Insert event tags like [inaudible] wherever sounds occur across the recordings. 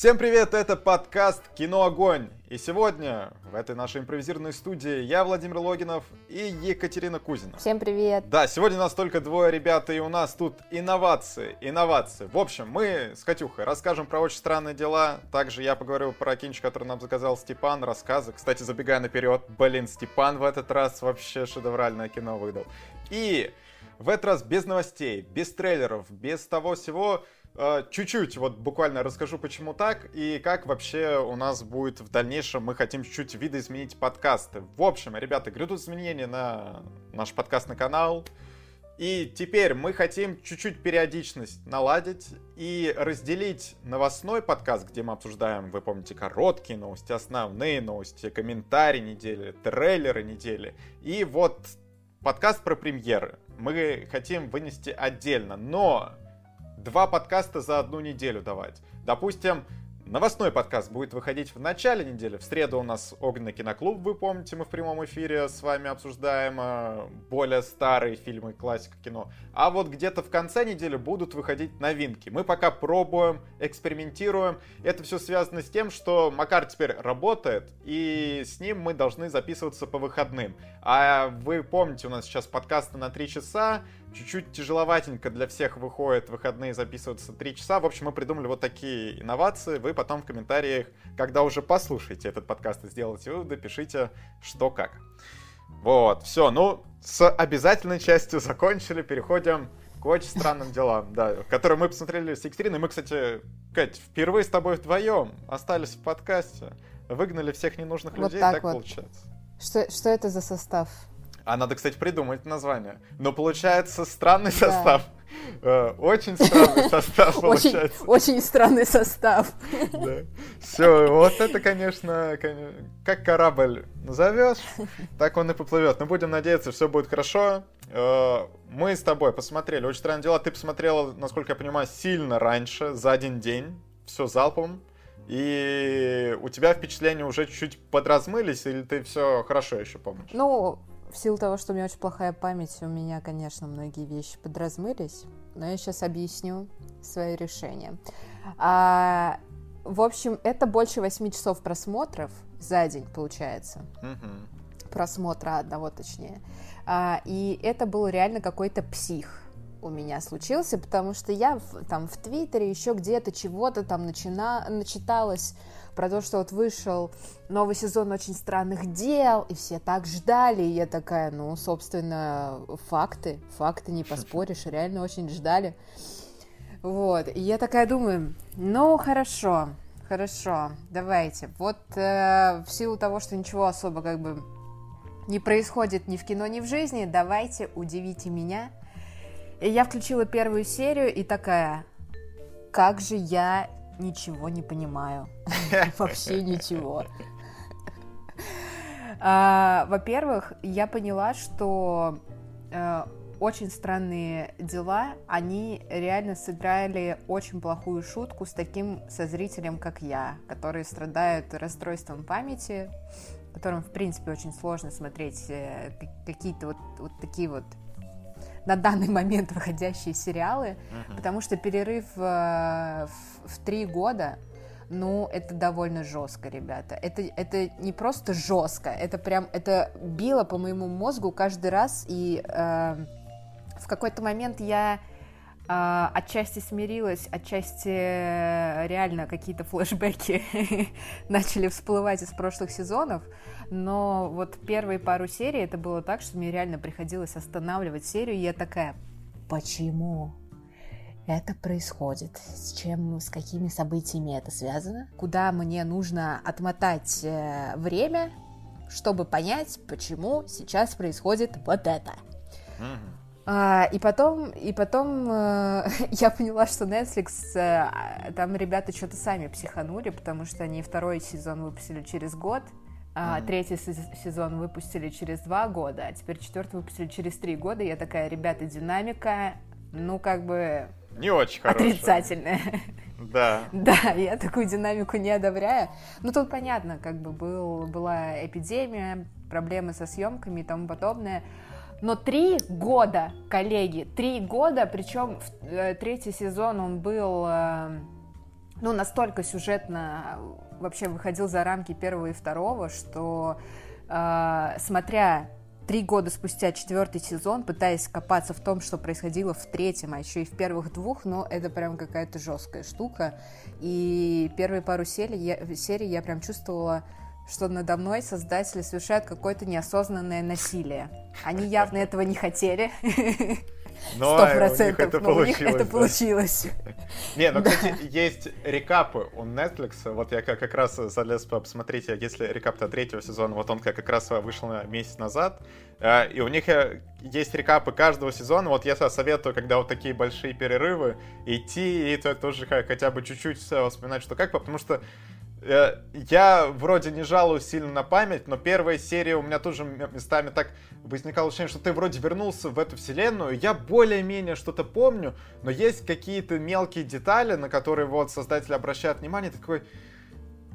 Всем привет, это подкаст «Кино Огонь». И сегодня в этой нашей импровизированной студии я, Владимир Логинов и Екатерина Кузина. Всем привет. Да, сегодня у нас только двое ребят, и у нас тут инновации, инновации. В общем, мы с Катюхой расскажем про очень странные дела. Также я поговорю про кинчик, который нам заказал Степан, рассказы. Кстати, забегая наперед, блин, Степан в этот раз вообще шедевральное кино выдал. И в этот раз без новостей, без трейлеров, без того всего, чуть-чуть, вот буквально расскажу, почему так, и как вообще у нас будет в дальнейшем, мы хотим чуть-чуть видоизменить подкасты. В общем, ребята, грядут изменения на наш подкастный канал, и теперь мы хотим чуть-чуть периодичность наладить и разделить новостной подкаст, где мы обсуждаем, вы помните, короткие новости, основные новости, комментарии недели, трейлеры недели. И вот подкаст про премьеры мы хотим вынести отдельно, но два подкаста за одну неделю давать. Допустим, Новостной подкаст будет выходить в начале недели. В среду у нас Огненный киноклуб, вы помните, мы в прямом эфире с вами обсуждаем э, более старые фильмы, классика кино. А вот где-то в конце недели будут выходить новинки. Мы пока пробуем, экспериментируем. Это все связано с тем, что Макар теперь работает, и с ним мы должны записываться по выходным. А вы помните, у нас сейчас подкасты на 3 часа, чуть-чуть тяжеловатенько для всех выходит выходные записываться 3 часа. В общем, мы придумали вот такие инновации. Вы потом в комментариях, когда уже послушаете этот подкаст и сделаете выводы, пишите, что как. Вот, все, ну, с обязательной частью [laughs] закончили, переходим к очень странным [laughs] делам, да, которые мы посмотрели с Екатериной. Мы, кстати, Кать, впервые с тобой вдвоем остались в подкасте, выгнали всех ненужных Вот людей, так так вот. получается. Что, что это за состав? А надо, кстати, придумать название. Но получается странный Да. состав. Э, Очень странный [laughs] состав Очень, получается. очень странный состав. Все, вот это, конечно, коне- как корабль назовешь, так он и поплывет. Но будем надеяться, все будет хорошо. Э, Мы с тобой посмотрели «Очень странные дела». Ты посмотрела, насколько я понимаю, сильно раньше, за один день. Все залпом. И у тебя впечатления уже чуть подразмылись, или ты все хорошо еще помнишь? Ну, в силу того, что у меня очень плохая память, у меня, конечно, многие вещи подразмылись, но я сейчас объясню свое решение. А, в общем, это больше 8 часов просмотров за день, получается. Мгм. просмотра одного, точнее. А, и это был реально какой-то псих у меня случился, потому что я в, там в Твиттере еще где-то чего-то там начина, начиталась про то, что вот вышел новый сезон очень странных дел, и все так ждали, и я такая, ну, собственно, факты, факты не поспоришь, реально очень ждали. Вот, и я такая думаю, ну, хорошо, хорошо, давайте. Вот э, в силу того, что ничего особо как бы не происходит ни в кино, ни в жизни, давайте удивите меня. И я включила первую серию и такая, как же я ничего не понимаю. [laughs] Вообще ничего. А, Во-первых, я поняла, что э, очень странные дела, они реально сыграли очень плохую шутку с таким со зрителем, как я, которые страдают расстройством памяти, которым, в принципе, очень сложно смотреть э, какие-то вот, вот такие вот на данный момент выходящие сериалы, Мгм. потому что перерыв э, в, в три года, ну, это довольно жестко, ребята. Это, это не просто жестко, это прям, это било по моему мозгу каждый раз, и э, в какой-то момент я э, отчасти смирилась, отчасти э, реально какие-то флешбеки [laughs] начали всплывать из прошлых сезонов, но вот первые пару серий это было так, что мне реально приходилось останавливать серию, и я такая, почему? это происходит, с чем, с какими событиями это связано, куда мне нужно отмотать э, время, чтобы понять, почему сейчас происходит вот это. А, и потом, и потом э, [laughs] я поняла, что Netflix, э, там ребята что-то сами психанули, потому что они второй сезон выпустили через год, а Мгм. третий се- сезон выпустили через два года, а теперь четвертый выпустили через три года. Я такая, ребята, динамика, ну как бы Не очень хорошая. отрицательная. [laughs] Да. Да, я такую динамику не одобряю. Ну, тут понятно, как бы был, была эпидемия, проблемы со съемками и тому подобное. Но три года, коллеги, три года, причем в- э, третий сезон он был э, ну, настолько сюжетно вообще выходил за рамки первого и второго, что э, смотря три года спустя четвертый сезон, пытаясь копаться в том, что происходило в третьем, а еще и в первых двух, но это прям какая-то жесткая штука. И первые пару серий я, серий я прям чувствовала, что надо мной создатели совершают какое-то неосознанное насилие. Они явно этого не хотели. [laughs] Сто процентов, это но у них это получилось. Не, ну, кстати, есть рекапы у Netflix. Вот я как раз залез посмотреть, если рекап-то третьего сезона, вот он как раз вышел месяц назад. А, и у них э, есть рекапы каждого сезона. Вот я советую, когда вот такие большие перерывы, идти и тоже хотя бы чуть-чуть вспоминать, что как, потому что Э, я вроде не жалуюсь сильно на память, но первая серия у меня тоже местами так возникало ощущение, что ты вроде вернулся в эту вселенную. Я более-менее что-то помню, но есть какие-то мелкие детали, на которые вот создатели обращают внимание. Такой,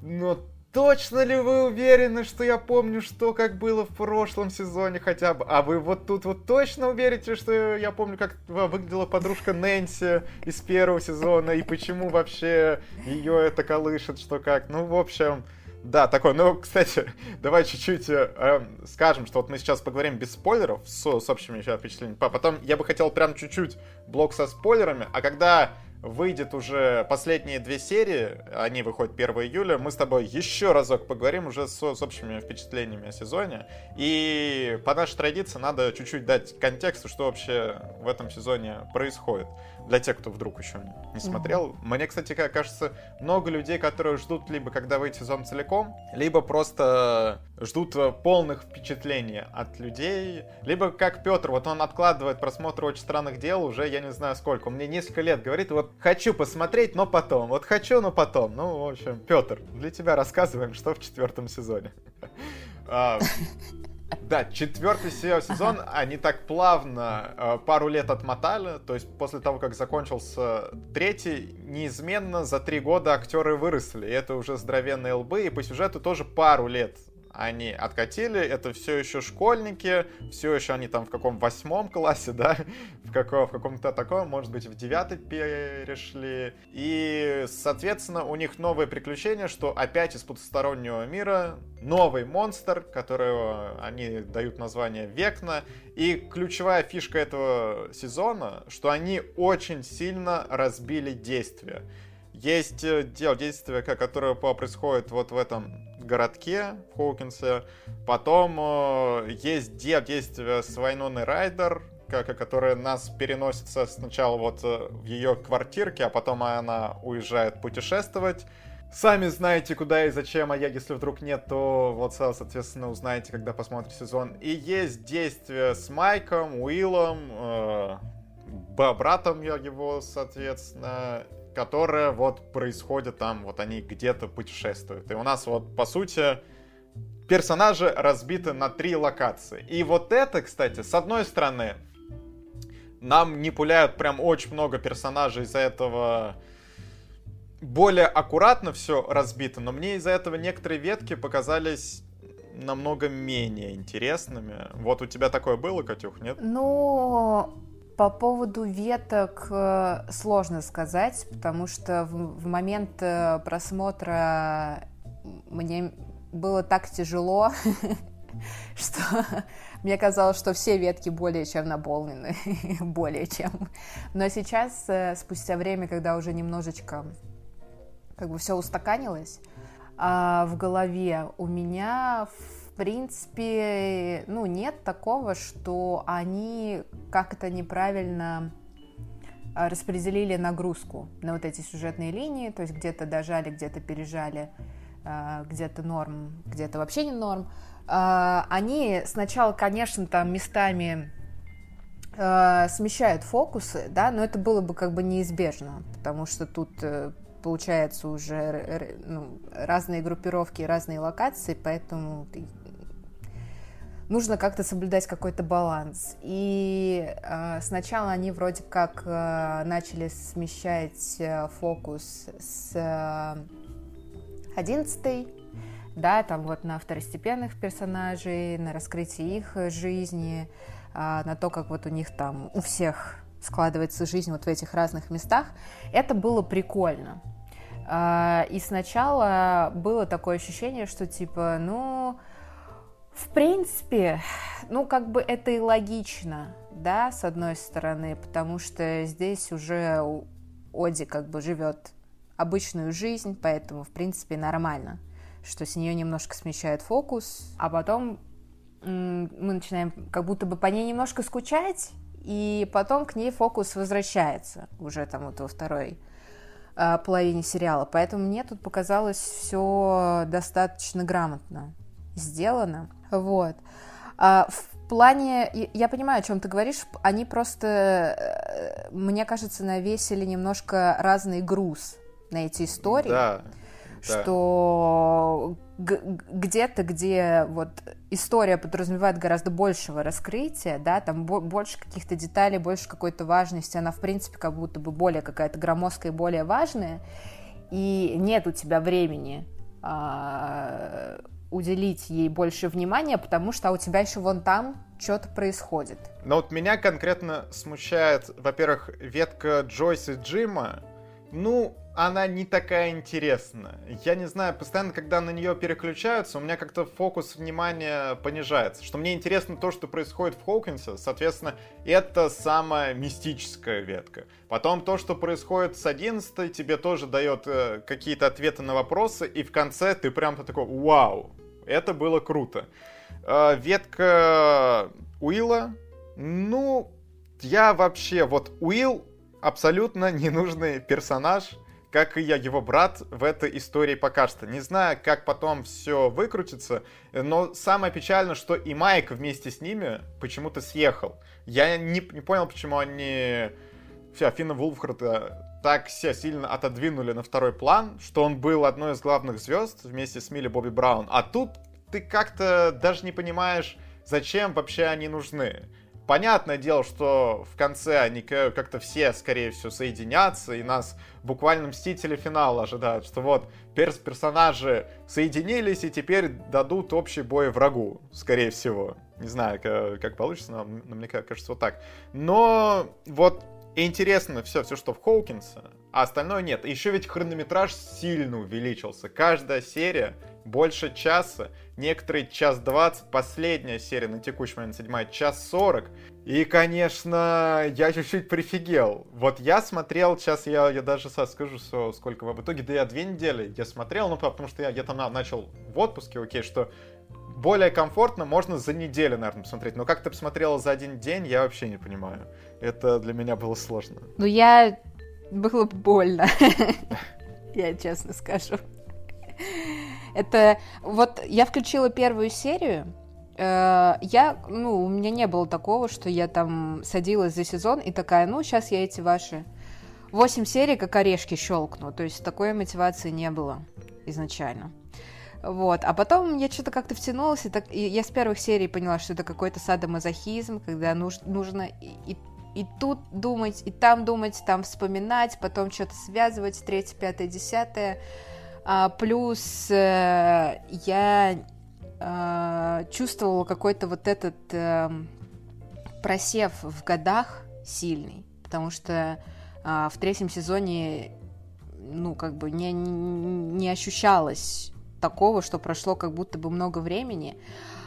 ну Точно ли вы уверены, что я помню, что как было в прошлом сезоне хотя бы? А вы вот тут вот точно уверите, что я помню, как выглядела подружка Нэнси из первого сезона, и почему вообще ее это колышет, что как? Ну, в общем, да, такой. Ну, кстати, [laughs] давай чуть-чуть э, эм, скажем, что вот мы сейчас поговорим без спойлеров с, с общими впечатлениями. Потом я бы хотел прям чуть-чуть блок со спойлерами, а когда выйдет уже последние две серии, они выходят 1 июля, мы с тобой еще разок поговорим уже с, с общими впечатлениями о сезоне. И по нашей традиции надо чуть-чуть дать контексту, что вообще в этом сезоне происходит. Для тех, кто вдруг еще не смотрел. Mm-hmm. Мне, кстати, кажется, много людей, которые ждут либо когда выйдет сезон целиком, либо просто ждут полных впечатлений от людей, либо как Петр, вот он откладывает просмотр очень странных дел уже я не знаю сколько. Он мне несколько лет говорит, вот хочу посмотреть, но потом. Вот хочу, но потом. Ну, в общем, Петр, для тебя рассказываем, что в четвертом сезоне. [laughs] Да, четвертый сезон, они так плавно э, пару лет отмотали, то есть после того, как закончился третий, неизменно за три года актеры выросли, и это уже здоровенные лбы, и по сюжету тоже пару лет они откатили, это все еще школьники, все еще они там в каком восьмом классе, [laughs] да, в, каком, в каком-то таком, может быть, в девятый перешли. И, соответственно, у них новые приключения, что опять из потустороннего мира новый монстр, которого они дают название Векна. И ключевая фишка этого сезона, что они очень сильно разбили действие. Есть э, дело действия, которое происходит вот в этом городке в Хоукинсе. Потом э, есть действие с Вайноной Райдер, которая нас переносится сначала вот э, в ее квартирке, а потом она уезжает путешествовать. Сами знаете, куда и зачем, а я, если вдруг нет, то вот, соответственно, узнаете, когда посмотрите сезон. И есть действие с Майком, Уиллом, э, братом его, соответственно, которое вот происходит там, вот они где-то путешествуют. И у нас вот, по сути, персонажи разбиты на три локации. И вот это, кстати, с одной стороны, нам не пуляют прям очень много персонажей из-за этого более аккуратно все разбито, но мне из-за этого некоторые ветки показались намного менее интересными. Вот у тебя такое было, Катюх, нет? Ну, по поводу веток э, сложно сказать, потому что в, в момент э, просмотра мне было так тяжело, [laughs] что мне казалось, что все ветки более чем наполнены, [laughs] более чем. Но сейчас, э, спустя время, когда уже немножечко как бы все устаканилось, а в голове у меня принципе, ну, нет такого, что они как-то неправильно а, распределили нагрузку на вот эти сюжетные линии, то есть где-то дожали, где-то пережали, а, где-то норм, где-то вообще не норм. А, они сначала, конечно, там местами смещают фокусы, да, но это было бы как бы неизбежно, потому что тут э, получается уже ну, разные группировки, разные локации, поэтому нужно как-то соблюдать какой-то баланс. И э, сначала они вроде как э, начали смещать э, фокус с э, 11 да, там вот на второстепенных персонажей, на раскрытие их жизни, э, на то, как вот у них там у всех складывается жизнь вот в этих разных местах. Это было прикольно. А, и сначала было такое ощущение, что типа, ну, в принципе, ну, как бы это и логично, да, с одной стороны, потому что здесь уже Оди как бы живет обычную жизнь, поэтому, в принципе, нормально, что с нее немножко смещает фокус, а потом мы начинаем как будто бы по ней немножко скучать, и потом к ней фокус возвращается уже там вот во второй э, половине сериала. Поэтому мне тут показалось все достаточно грамотно сделано. Вот. А в плане, я понимаю, о чем ты говоришь, они просто, э, мне кажется, навесили немножко разный груз на эти истории. Да. Что где-то, где вот история подразумевает гораздо большего раскрытия, да, там больше каких-то деталей, больше какой-то важности, она, в принципе, как будто бы более какая-то громоздкая и более важная, и нет у тебя времени а, уделить ей больше внимания, потому что у тебя еще вон там что-то происходит. Но вот меня конкретно смущает, во-первых, ветка Джойса Джима, ну, она не такая интересная. Я не знаю, постоянно, когда на нее переключаются, у меня как-то фокус внимания понижается. Что мне интересно то, что происходит в Хоукинсе, соответственно, это самая мистическая ветка. Потом то, что происходит с 11 тебе тоже дает э, какие-то ответы на вопросы, и в конце ты прям такой, вау, это было круто. Э, ветка Уилла, ну, я вообще, вот Уилл абсолютно ненужный персонаж, как и я, его брат в этой истории пока что. Не знаю, как потом все выкрутится, но самое печальное, что и Майк вместе с ними почему-то съехал. Я не, не понял, почему они все, Финна Вулфхарта так все сильно отодвинули на второй план, что он был одной из главных звезд вместе с Милли Бобби Браун. А тут ты как-то даже не понимаешь, зачем вообще они нужны. Понятное дело, что в конце они как-то все, скорее всего, соединятся, и нас буквально Мстители финала ожидают, что вот перс персонажи соединились и теперь дадут общий бой врагу, скорее всего. Не знаю, как, как получится, но, но мне кажется вот так. Но вот интересно все, все, что в Хоукинсе, а остальное нет. Еще ведь хронометраж сильно увеличился. Каждая серия больше часа, некоторые час двадцать, последняя серия на текущий момент, седьмая, час сорок. И, конечно, я чуть-чуть прифигел. Вот я смотрел, сейчас я, я даже скажу, сколько в итоге, да я две недели я смотрел, ну, потому что я, я там начал в отпуске, окей, что более комфортно можно за неделю, наверное, посмотреть. Но как ты посмотрела за один день, я вообще не понимаю. Это для меня было сложно. Ну, я... Было больно. [laughs] Я честно скажу. Это... Вот я включила первую серию, э, я, ну, у меня не было такого, что я там садилась за сезон и такая, ну, сейчас я эти ваши восемь серий как орешки щелкну. То есть такой мотивации не было изначально. Вот. А потом я что-то как-то втянулась, и, так, и я с первых серий поняла, что это какой-то садомазохизм, когда нуж, нужно и, и, и тут думать, и там думать, там вспоминать, потом что-то связывать, третье, пятое, десятое. А, плюс э, я э, чувствовала какой-то вот этот э, просев в годах сильный, потому что э, в третьем сезоне ну, как бы не, не ощущалось такого, что прошло как будто бы много времени.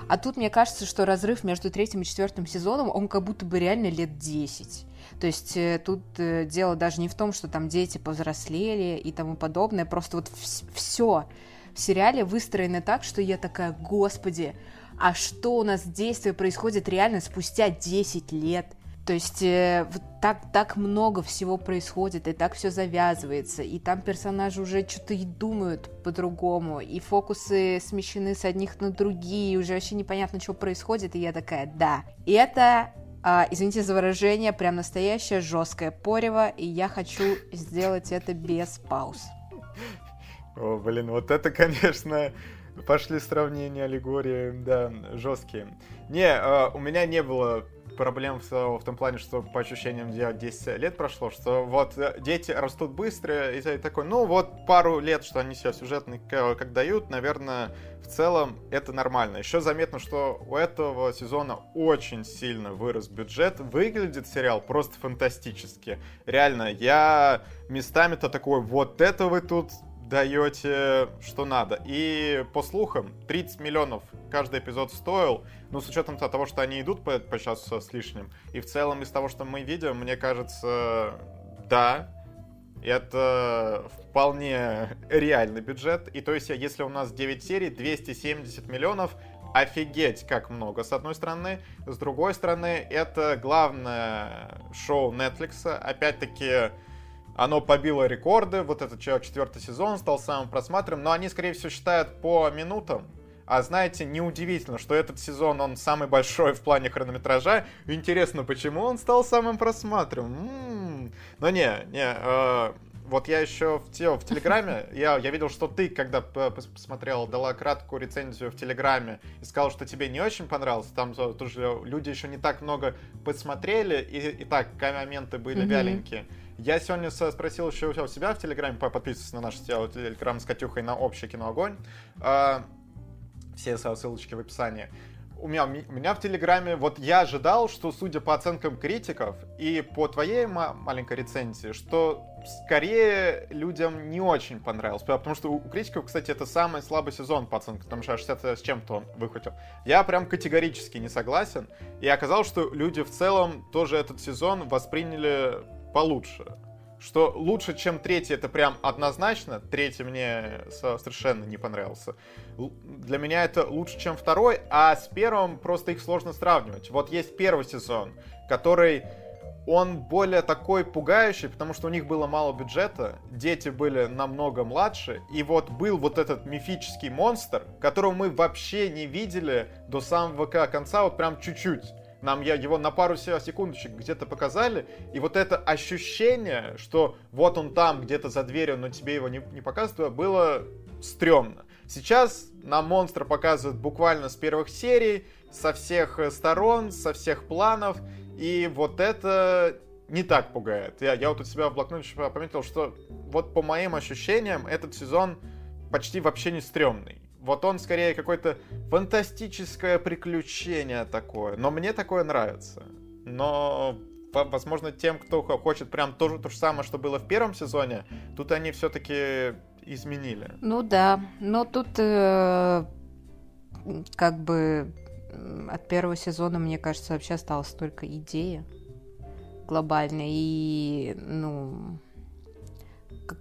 А тут мне кажется, что разрыв между третьим и четвертым сезоном, он как будто бы реально лет 10. То есть э, тут э, дело даже не в том, что там дети повзрослели и тому подобное, просто вот все в сериале выстроено так, что я такая, господи, а что у нас действие происходит реально спустя 10 лет? То есть э, вот так, так много всего происходит, и так все завязывается, и там персонажи уже что-то и думают по-другому, и фокусы смещены с одних на другие, и уже вообще непонятно, что происходит, и я такая, да. И это а, извините за выражение, прям настоящее жесткое порево, и я хочу сделать это без пауз. О, блин, вот это, конечно, пошли сравнения, аллегории, да, жесткие. Не, э, у меня не было проблем в, в том плане, что по ощущениям 10 лет прошло, что вот э, дети растут быстро, и такой, ну вот пару лет, что они себя сюжетно как дают, наверное, в целом это нормально. Еще заметно, что у этого сезона очень сильно вырос бюджет, выглядит сериал просто фантастически. Реально, я местами-то такой, вот это вы тут даете что надо. И по слухам, 30 миллионов каждый эпизод стоил, ну, с учетом того, что они идут по, по часу с лишним. И в целом из того, что мы видим, мне кажется, да, это вполне [laughs] реальный бюджет. И то есть, если у нас 9 серий, 270 миллионов, офигеть, как много, с одной стороны. С другой стороны, это главное шоу Netflix. Опять-таки, оно побило рекорды. Вот этот четвертый сезон стал самым просматриваемым. Но они, скорее всего, считают по минутам. А знаете, неудивительно, что этот сезон, он самый большой в плане хронометража. Интересно, почему он стал самым просматриваемым? М-м-м. Но не, не, э, вот я еще в, те, в Телеграме, [laughs] я, я видел, что ты, когда посмотрел, дала краткую рецензию в Телеграме и сказал, что тебе не очень понравился, там тоже люди еще не так много посмотрели, и, и так моменты были mm-hmm. вяленькие. Я сегодня спросил еще у себя в Телеграме, подписывайтесь на наш Телеграм с Катюхой на общий кино огонь. А, все ссылочки в описании. У меня, у меня в Телеграме, вот я ожидал, что, судя по оценкам критиков и по твоей маленькой рецензии, что скорее людям не очень понравилось. Потому что у критиков, кстати, это самый слабый сезон по оценкам, потому что 60 с чем-то он выхватил. Я прям категорически не согласен. И оказалось, что люди в целом тоже этот сезон восприняли получше что лучше, чем третий, это прям однозначно. Третий мне совершенно не понравился. Для меня это лучше, чем второй, а с первым просто их сложно сравнивать. Вот есть первый сезон, который он более такой пугающий, потому что у них было мало бюджета, дети были намного младше, и вот был вот этот мифический монстр, которого мы вообще не видели до самого конца, вот прям чуть-чуть. Нам я его на пару секундочек где-то показали, и вот это ощущение, что вот он там где-то за дверью, но тебе его не, не показывают, было стрёмно. Сейчас нам монстра показывают буквально с первых серий, со всех э, сторон, со всех планов, и вот это не так пугает. Я, я вот у себя в блокноте пометил, что вот по моим ощущениям этот сезон почти вообще не стрёмный. Вот он скорее какое-то фантастическое приключение такое. Но мне такое нравится. Но, возможно, тем, кто хочет прям то же, то же самое, что было в первом сезоне, тут они все-таки изменили. Ну да, но тут э, как бы от первого сезона, мне кажется, вообще осталась только идея глобальная и, ну,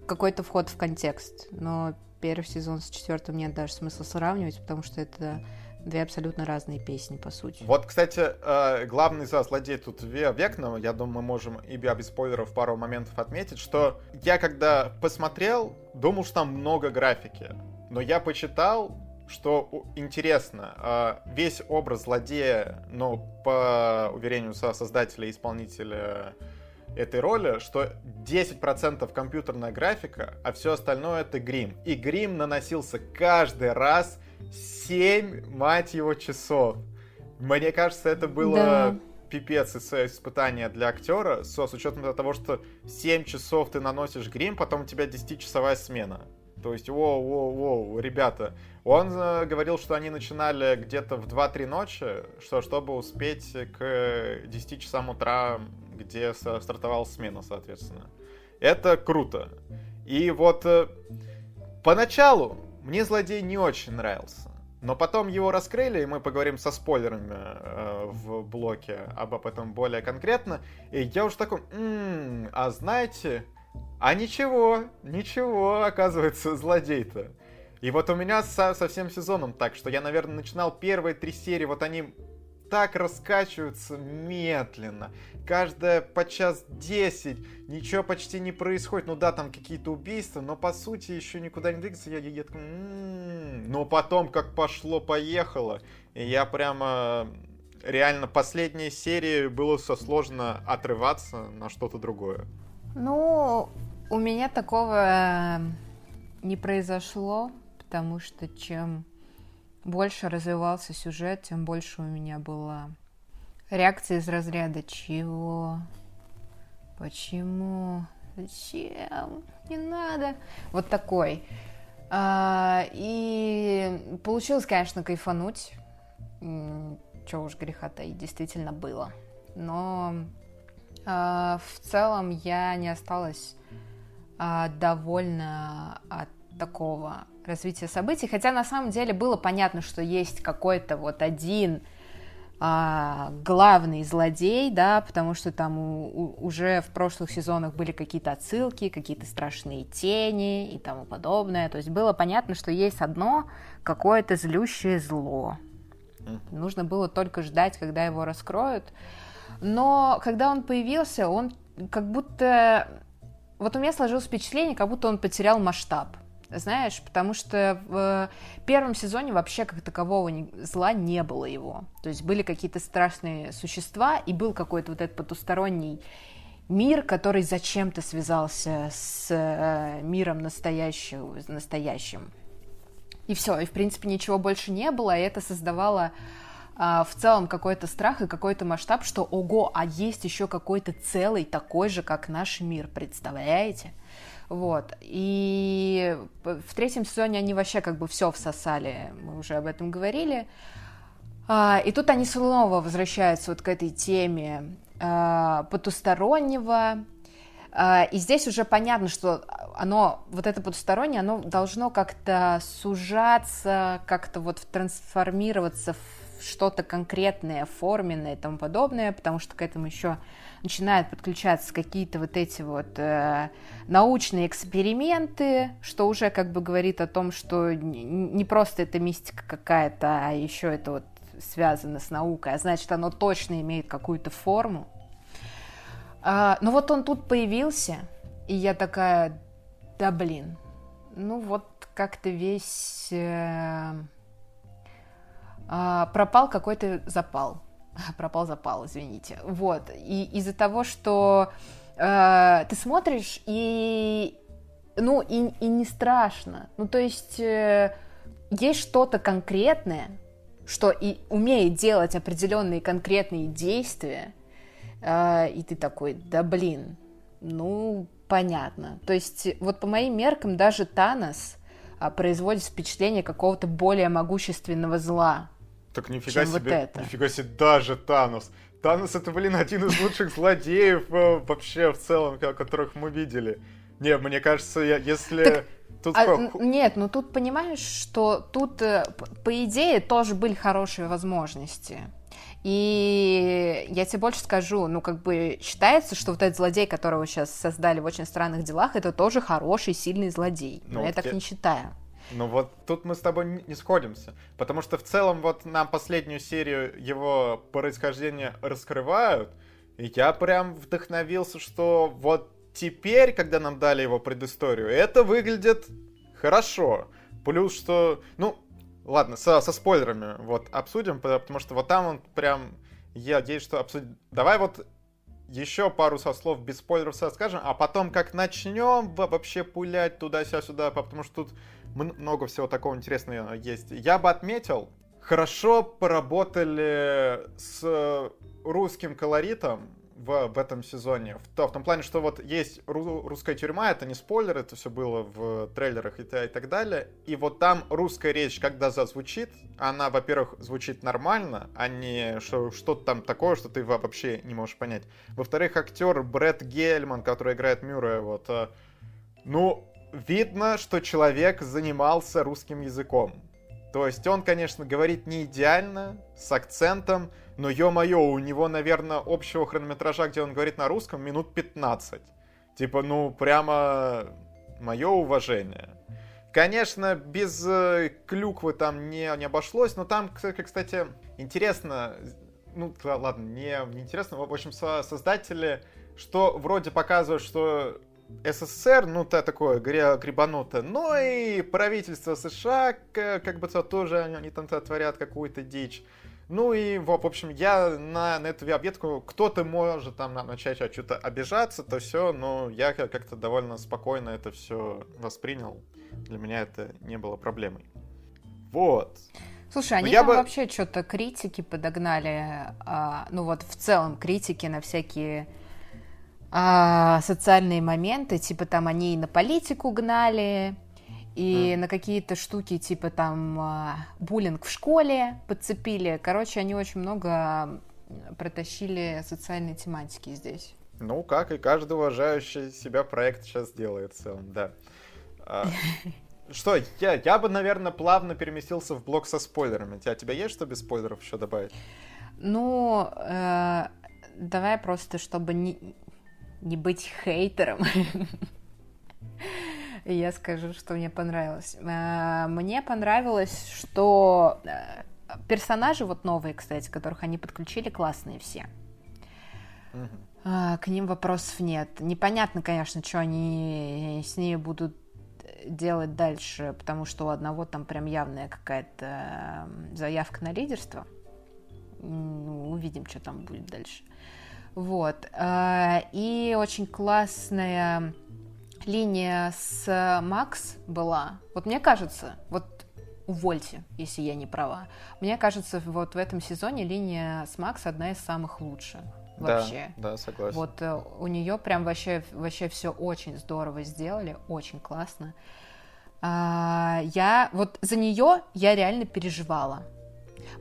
какой-то вход в контекст. Но первый сезон с четвертым нет даже смысла сравнивать, потому что это две абсолютно разные песни, по сути. Вот, кстати, э, главный злодей тут Векна, я думаю, мы можем и без спойлеров пару моментов отметить, что я когда посмотрел, думал, что там много графики. Но я почитал, что интересно, э, весь образ злодея, ну, по уверению создателя и исполнителя этой роли, что 10% компьютерная графика, а все остальное это грим. И грим наносился каждый раз 7, мать его, часов. Мне кажется, это было да. пипец испытание для актера, с, с учетом того, что 7 часов ты наносишь грим, потом у тебя 10-часовая смена. То есть, воу-воу-воу, ребята. Он э, говорил, что они начинали где-то в 2-3 ночи, что, чтобы успеть к 10 часам утра где стартовала смена, соответственно. Это круто. И вот э, поначалу мне злодей не очень нравился. Но потом его раскрыли, и мы поговорим со спойлерами э, в блоке об, об этом более конкретно. И я уже такой, м-м, а знаете, а ничего, ничего, оказывается, злодей-то. И вот у меня со, со всем сезоном так, что я, наверное, начинал первые три серии, вот они так раскачиваются медленно. Каждая по час 10, ничего почти не происходит. Ну да, там какие-то убийства, но по сути еще никуда не двигаться. Я, я, я такой, м-м-м". но потом как пошло-поехало. И я прямо реально последние серии было все сложно отрываться на что-то другое. Ну, у меня такого не произошло, потому что чем больше развивался сюжет, тем больше у меня была реакция из разряда «Чего? Почему? Зачем? Не надо!» Вот такой. А, и получилось, конечно, кайфануть. Чего уж греха и действительно было. Но а, в целом я не осталась а, довольна от такого развития событий, хотя на самом деле было понятно, что есть какой-то вот один а, главный злодей, да, потому что там у, у, уже в прошлых сезонах были какие-то отсылки, какие-то страшные тени и тому подобное. То есть было понятно, что есть одно какое-то злющее зло. Нужно было только ждать, когда его раскроют. Но когда он появился, он как будто... Вот у меня сложилось впечатление, как будто он потерял масштаб знаешь, потому что в первом сезоне вообще как такового зла не было его. То есть были какие-то страшные существа, и был какой-то вот этот потусторонний мир, который зачем-то связался с э, миром настоящим, настоящим. И все, и в принципе ничего больше не было, и это создавало а, в целом какой-то страх и какой-то масштаб, что ого, а есть еще какой-то целый такой же, как наш мир, представляете? Вот. И в третьем сезоне они вообще как бы все всосали, мы уже об этом говорили. А, и тут они снова возвращаются вот к этой теме а, потустороннего. А, и здесь уже понятно, что оно, вот это потустороннее, оно должно как-то сужаться, как-то вот трансформироваться в что-то конкретное, форменное и тому подобное, потому что к этому еще начинают подключаться какие-то вот эти вот э, научные эксперименты, что уже как бы говорит о том, что не просто это мистика какая-то, а еще это вот связано с наукой, а значит, оно точно имеет какую-то форму. А, но вот он тут появился, и я такая, да блин, ну вот как-то весь э, э, пропал какой-то запал. [laughs] пропал запал, извините. Вот. И из-за того, что э, ты смотришь и ну и, и не страшно. Ну то есть э, есть что-то конкретное, что и умеет делать определенные конкретные действия, э, и ты такой, да блин, ну понятно. То есть вот по моим меркам даже Танос э, производит впечатление какого-то более могущественного зла, так нифига себе, вот это. нифига себе, даже Танос. Танос это, блин, один из лучших злодеев э, вообще в целом, которых мы видели. Не, мне кажется, я, если... Так, тут а, нет, ну тут понимаешь, что тут, э, по идее, тоже были хорошие возможности. И я тебе больше скажу, ну, как бы считается, что вот этот злодей, которого сейчас создали в очень странных делах, это тоже хороший, сильный злодей. Ну, Но вот я так я... не считаю. Ну вот тут мы с тобой не сходимся, потому что в целом вот нам последнюю серию его происхождения раскрывают, и я прям вдохновился, что вот теперь, когда нам дали его предысторию, это выглядит хорошо. Плюс, что, ну, ладно, со, со спойлерами вот обсудим, потому что вот там он прям, я надеюсь, что обсудим. Давай вот еще пару со слов без спойлеров скажем, а потом как начнем вообще пулять туда-сюда, потому что тут много всего такого интересного есть. Я бы отметил, хорошо поработали с русским колоритом в, в этом сезоне. В, то, в том плане, что вот есть ру, русская тюрьма, это не спойлер, это все было в трейлерах и, и так далее. И вот там русская речь, когда зазвучит, она, во-первых, звучит нормально, а не что, что-то там такое, что ты вообще не можешь понять. Во-вторых, актер Брэд Гельман, который играет Мюррея, вот, э, ну, видно, что человек занимался русским языком. То есть он, конечно, говорит не идеально, с акцентом, но ё-моё, у него, наверное, общего хронометража, где он говорит на русском, минут 15. Типа, ну, прямо мое уважение. Конечно, без э, клюквы там не, не обошлось, но там, кстати, интересно, ну, ладно, не, не интересно, в общем, создатели, что вроде показывают, что СССР, ну, то такое грибанутое, но и правительство США, как бы то тоже они там творят какую-то дичь. Ну и, в общем, я на, на эту объедку, кто-то может там начать что-то обижаться, то все, но я как-то довольно спокойно это все воспринял. Для меня это не было проблемой. Вот. Слушай, они там бы... вообще что-то критики подогнали, а, ну вот в целом критики на всякие а, социальные моменты, типа там они и на политику гнали, и mm. на какие-то штуки, типа там а, буллинг в школе подцепили. Короче, они очень много протащили социальной тематики здесь. Ну, как и каждый уважающий себя проект сейчас делает в целом, да. А, [laughs] что, я, я бы, наверное, плавно переместился в блок со спойлерами. У тебя есть что без спойлеров еще добавить? Ну, э, давай просто, чтобы не, не быть хейтером, [laughs] я скажу, что мне понравилось. Э, мне понравилось, что э, персонажи вот новые, кстати, которых они подключили, классные все. К ним вопросов нет. Непонятно, конечно, что они с ней будут делать дальше, потому что у одного там прям явная какая-то заявка на лидерство. Ну, увидим, что там будет дальше. Вот. Э, и очень классная линия с Макс была. Вот мне кажется, вот увольте, если я не права. Мне кажется, вот в этом сезоне линия с Макс одна из самых лучших вообще. Да, да, согласен. Вот э, у нее прям вообще, вообще все очень здорово сделали, очень классно. А, я вот за нее я реально переживала.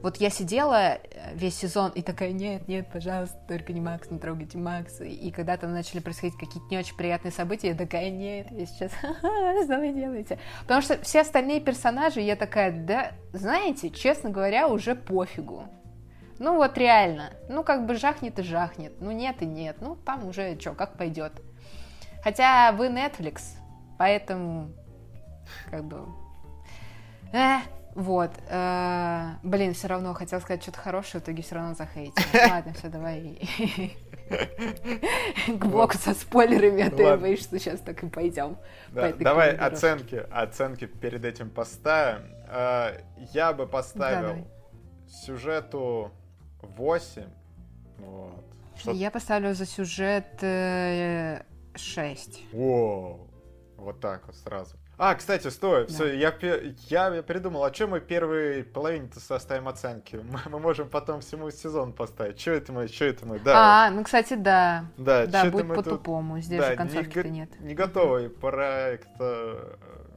Вот я сидела э, весь сезон и такая, нет, нет, пожалуйста, только не Макс, не трогайте Макса. И когда там начали происходить какие-то не очень приятные события, я такая, нет, я сейчас, [laughs] что вы делаете? Потому что все остальные персонажи, я такая, да, знаете, честно говоря, уже пофигу. Ну вот реально, ну как бы жахнет и жахнет, ну нет и нет, ну там уже что, как пойдет. Хотя вы Netflix, поэтому как бы... Э, вот. Э, блин, все равно хотел сказать что-то хорошее, в итоге все равно захейтил. [laughs] Ладно, все, давай. К блоку со спойлерами, а ты боишься, что сейчас так и пойдем. Давай оценки, оценки перед этим поставим. Э, я бы поставил сюжету 8. Вот. Я поставлю за сюжет 6. Э, Воу. Вот так вот сразу. А, кстати, стой, да. все, я, я, я придумал, а чем мы первой половине-то составим оценки? [laughs] Мы, мы можем потом всему сезон поставить. Что это мы, что это мы, да. А, ну, кстати, да. Да, да будет по-тупому, здесь да, же концовки-то не, нет. Не готовый проект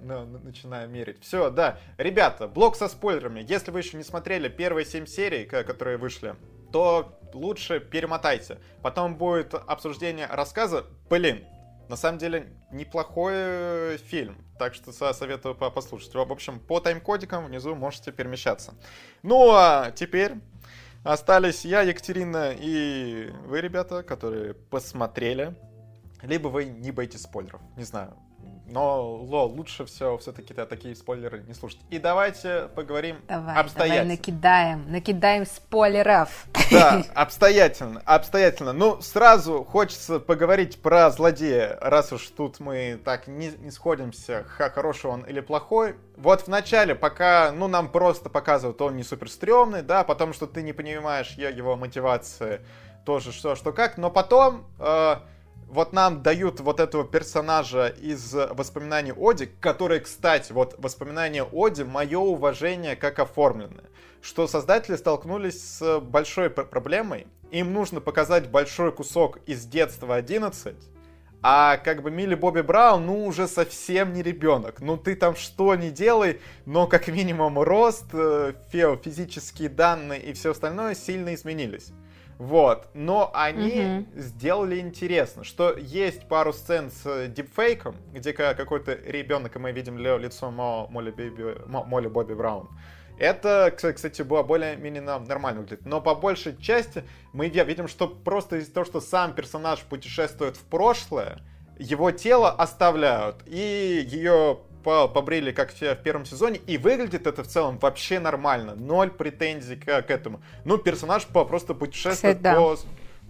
ну, начинаем мерить. Все, да. Ребята, блок со спойлерами. Если вы еще не смотрели первые семь серий, которые вышли, то лучше перемотайте. Потом будет обсуждение рассказа. Блин, на самом деле, неплохой э, фильм, так что советую послушать. В общем, по тайм-кодикам внизу можете перемещаться. Ну, а теперь остались я, Екатерина и вы, ребята, которые посмотрели. Либо вы не боитесь спойлеров, не знаю. Но, Ло, лучше все все-таки такие спойлеры не слушать. И давайте поговорим давай, обстоятельно. Давай накидаем, накидаем спойлеров. Да, [laughs] обстоятельно, обстоятельно. Ну, сразу хочется поговорить про злодея, раз уж тут мы так не, не сходимся, хороший он или плохой. Вот в начале, пока, ну, нам просто показывают, он не супер стрёмный, да, потому что ты не понимаешь его мотивации, тоже что, что как, но потом... Э, вот нам дают вот этого персонажа из воспоминаний Оди, который, кстати, вот воспоминания Оди, мое уважение как оформлены. Что создатели столкнулись с большой проблемой. Им нужно показать большой кусок из детства 11, а как бы Милли Бобби Браун, ну, уже совсем не ребенок. Ну, ты там что не делай, но как минимум рост, э, физические данные и все остальное сильно изменились. Вот. Но они угу. сделали интересно, что есть пару сцен с дипфейком, где какой-то ребенок, и мы видим лицо Молли, Биби, Молли Бобби Браун. Это, кстати, было более-менее нормально выглядит. Но по большей части мы видим, что просто из-за того, что сам персонаж путешествует в прошлое, его тело оставляют, и ее побрили, как в первом сезоне, и выглядит это в целом вообще нормально. Ноль претензий к, к этому. Ну, персонаж по, просто путешествует Кстати, по, да.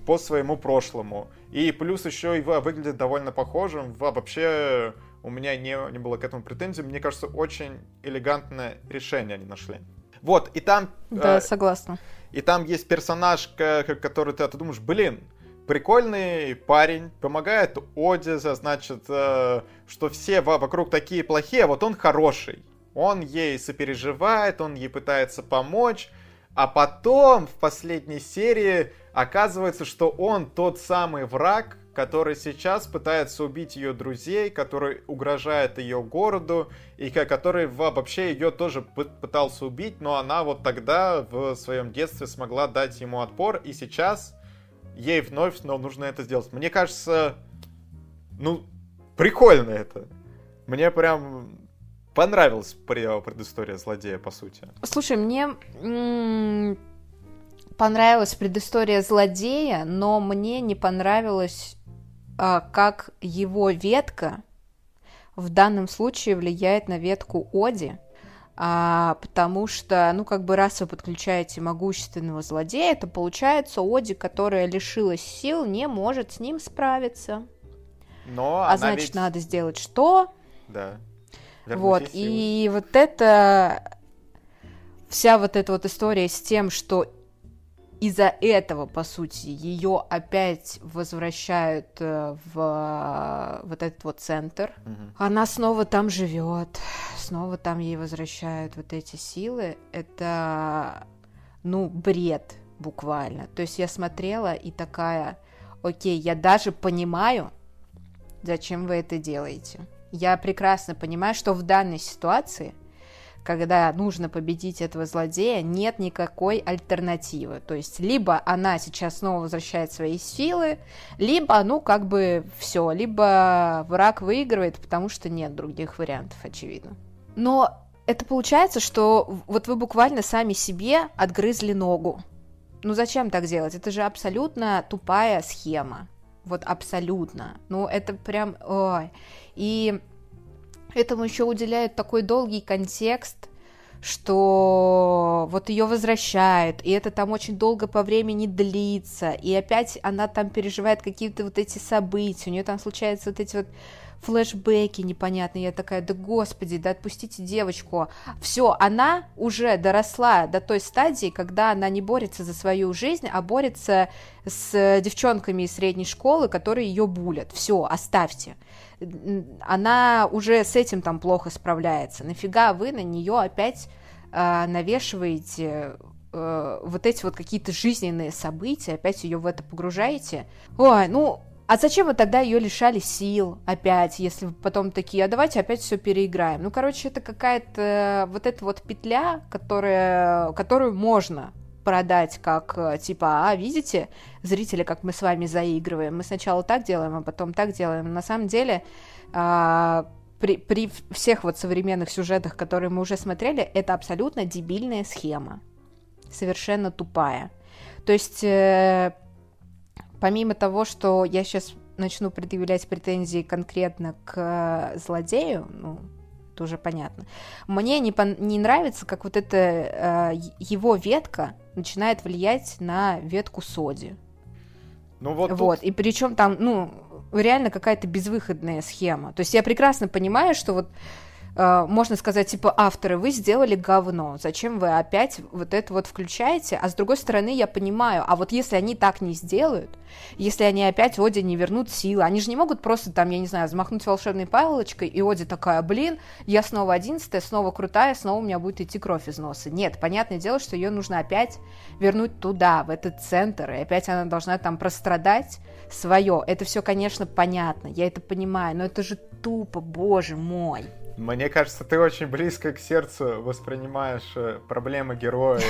по своему прошлому. И плюс еще его выглядит довольно похожим. Вообще у меня не, не было к этому претензий. Мне кажется, очень элегантное решение они нашли. Вот, и там... Да, э, согласна. И там есть персонаж, который ты, ты думаешь, блин, прикольный парень, помогает Оде, значит, э, что все вокруг такие плохие, а вот он хороший. Он ей сопереживает, он ей пытается помочь, а потом в последней серии оказывается, что он тот самый враг, который сейчас пытается убить ее друзей, который угрожает ее городу, и который вообще ее тоже пытался убить, но она вот тогда в своем детстве смогла дать ему отпор, и сейчас ей вновь но нужно это сделать. Мне кажется, ну, прикольно это. Мне прям понравилась предыстория злодея, по сути? Слушай, мне понравилась предыстория злодея, но мне не понравилось, а, как его ветка в данном случае влияет на ветку Оди, а, потому что, ну, как бы раз вы подключаете могущественного злодея, то получается Оди, которая лишилась сил, не может с ним справиться. Но а значит, ведь... надо сделать что? Да. Вернуть вот, и вот это вся вот эта вот история с тем, что из-за этого, по сути, ее опять возвращают э, в вот этот вот центр. Угу. Она снова там живет, снова там ей возвращают вот эти силы. Это, ну, бред буквально. То есть я смотрела и такая, окей, я даже понимаю, зачем вы это делаете. Я прекрасно понимаю, что в данной ситуации – когда нужно победить этого злодея, нет никакой альтернативы. То есть, либо она сейчас снова возвращает свои силы, либо, ну, как бы все, либо враг выигрывает, потому что нет других вариантов, очевидно. Но это получается, что вот вы буквально сами себе отгрызли ногу. Ну зачем так делать? Это же абсолютно тупая схема. Вот абсолютно. Ну это прям... Ой. И Этому еще уделяют такой долгий контекст, что вот ее возвращают, и это там очень долго по времени длится, и опять она там переживает какие-то вот эти события, у нее там случаются вот эти вот флешбеки непонятные. Я такая, да господи, да отпустите девочку. Все, она уже доросла до той стадии, когда она не борется за свою жизнь, а борется с девчонками из средней школы, которые ее булят. Все, оставьте. Она уже с этим там плохо справляется. Нафига вы на нее опять э, навешиваете э, вот эти вот какие-то жизненные события, опять ее в это погружаете. Ой, ну, а зачем вы тогда ее лишали сил опять, если вы потом такие, а давайте опять все переиграем? Ну, короче, это какая-то вот эта вот петля, которая, которую можно продать как, э, типа, а, видите, зрители, как мы с вами заигрываем. Мы сначала так делаем, а потом так делаем. На самом деле, а, при, при всех вот современных сюжетах, которые мы уже смотрели, это абсолютно дебильная схема. Совершенно тупая. То есть э, помимо того, что я сейчас начну предъявлять претензии конкретно к злодею, ну, это уже понятно, мне не, пон- не нравится, как вот эта э, его ветка начинает влиять на ветку Соди. Ну вот. Вот, тут... и причем там, ну, реально какая-то безвыходная схема. То есть я прекрасно понимаю, что вот можно сказать, типа, авторы, вы сделали говно, зачем вы опять вот это вот включаете? А с другой стороны, я понимаю, а вот если они так не сделают, если они опять Оди не вернут силы, они же не могут просто там, я не знаю, взмахнуть волшебной палочкой, и Оди такая, блин, я снова одиннадцатая, снова крутая, снова у меня будет идти кровь из носа. Нет, понятное дело, что ее нужно опять вернуть туда, в этот центр, и опять она должна там прострадать свое. Это все, конечно, понятно, я это понимаю, но это же тупо, боже мой. Мне кажется, ты очень близко к сердцу воспринимаешь э, проблемы героя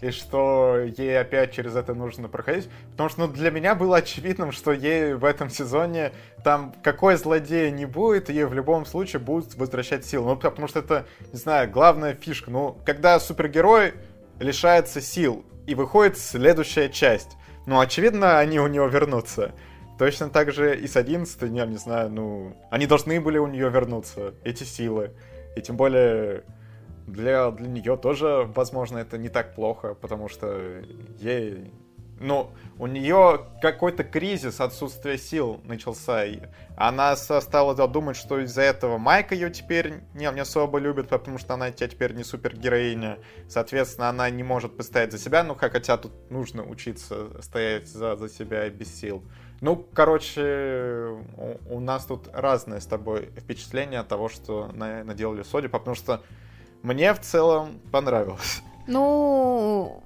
и, что ей опять через это нужно проходить. Потому что ну, для меня было очевидным, что ей в этом сезоне там какой злодей не будет, ей в любом случае будут возвращать силы. Ну, потому что это, не знаю, главная фишка. Ну, когда супергерой лишается сил, и выходит следующая часть, ну, очевидно, они у него вернутся. Точно так же и с 11 я не знаю, ну, они должны были у нее вернуться, эти силы. И тем более для, для нее тоже, возможно, это не так плохо, потому что ей... Ну, у нее какой-то кризис отсутствия сил начался. И она стала думать, что из-за этого Майка ее теперь не, не особо любит, потому что она теперь не супергероиня. Соответственно, она не может постоять за себя, ну, хотя тут нужно учиться стоять за, за себя без сил. Ну, короче, у, у нас тут разное с тобой впечатление от того, что на, наделали Соди, потому что мне в целом понравилось. Ну,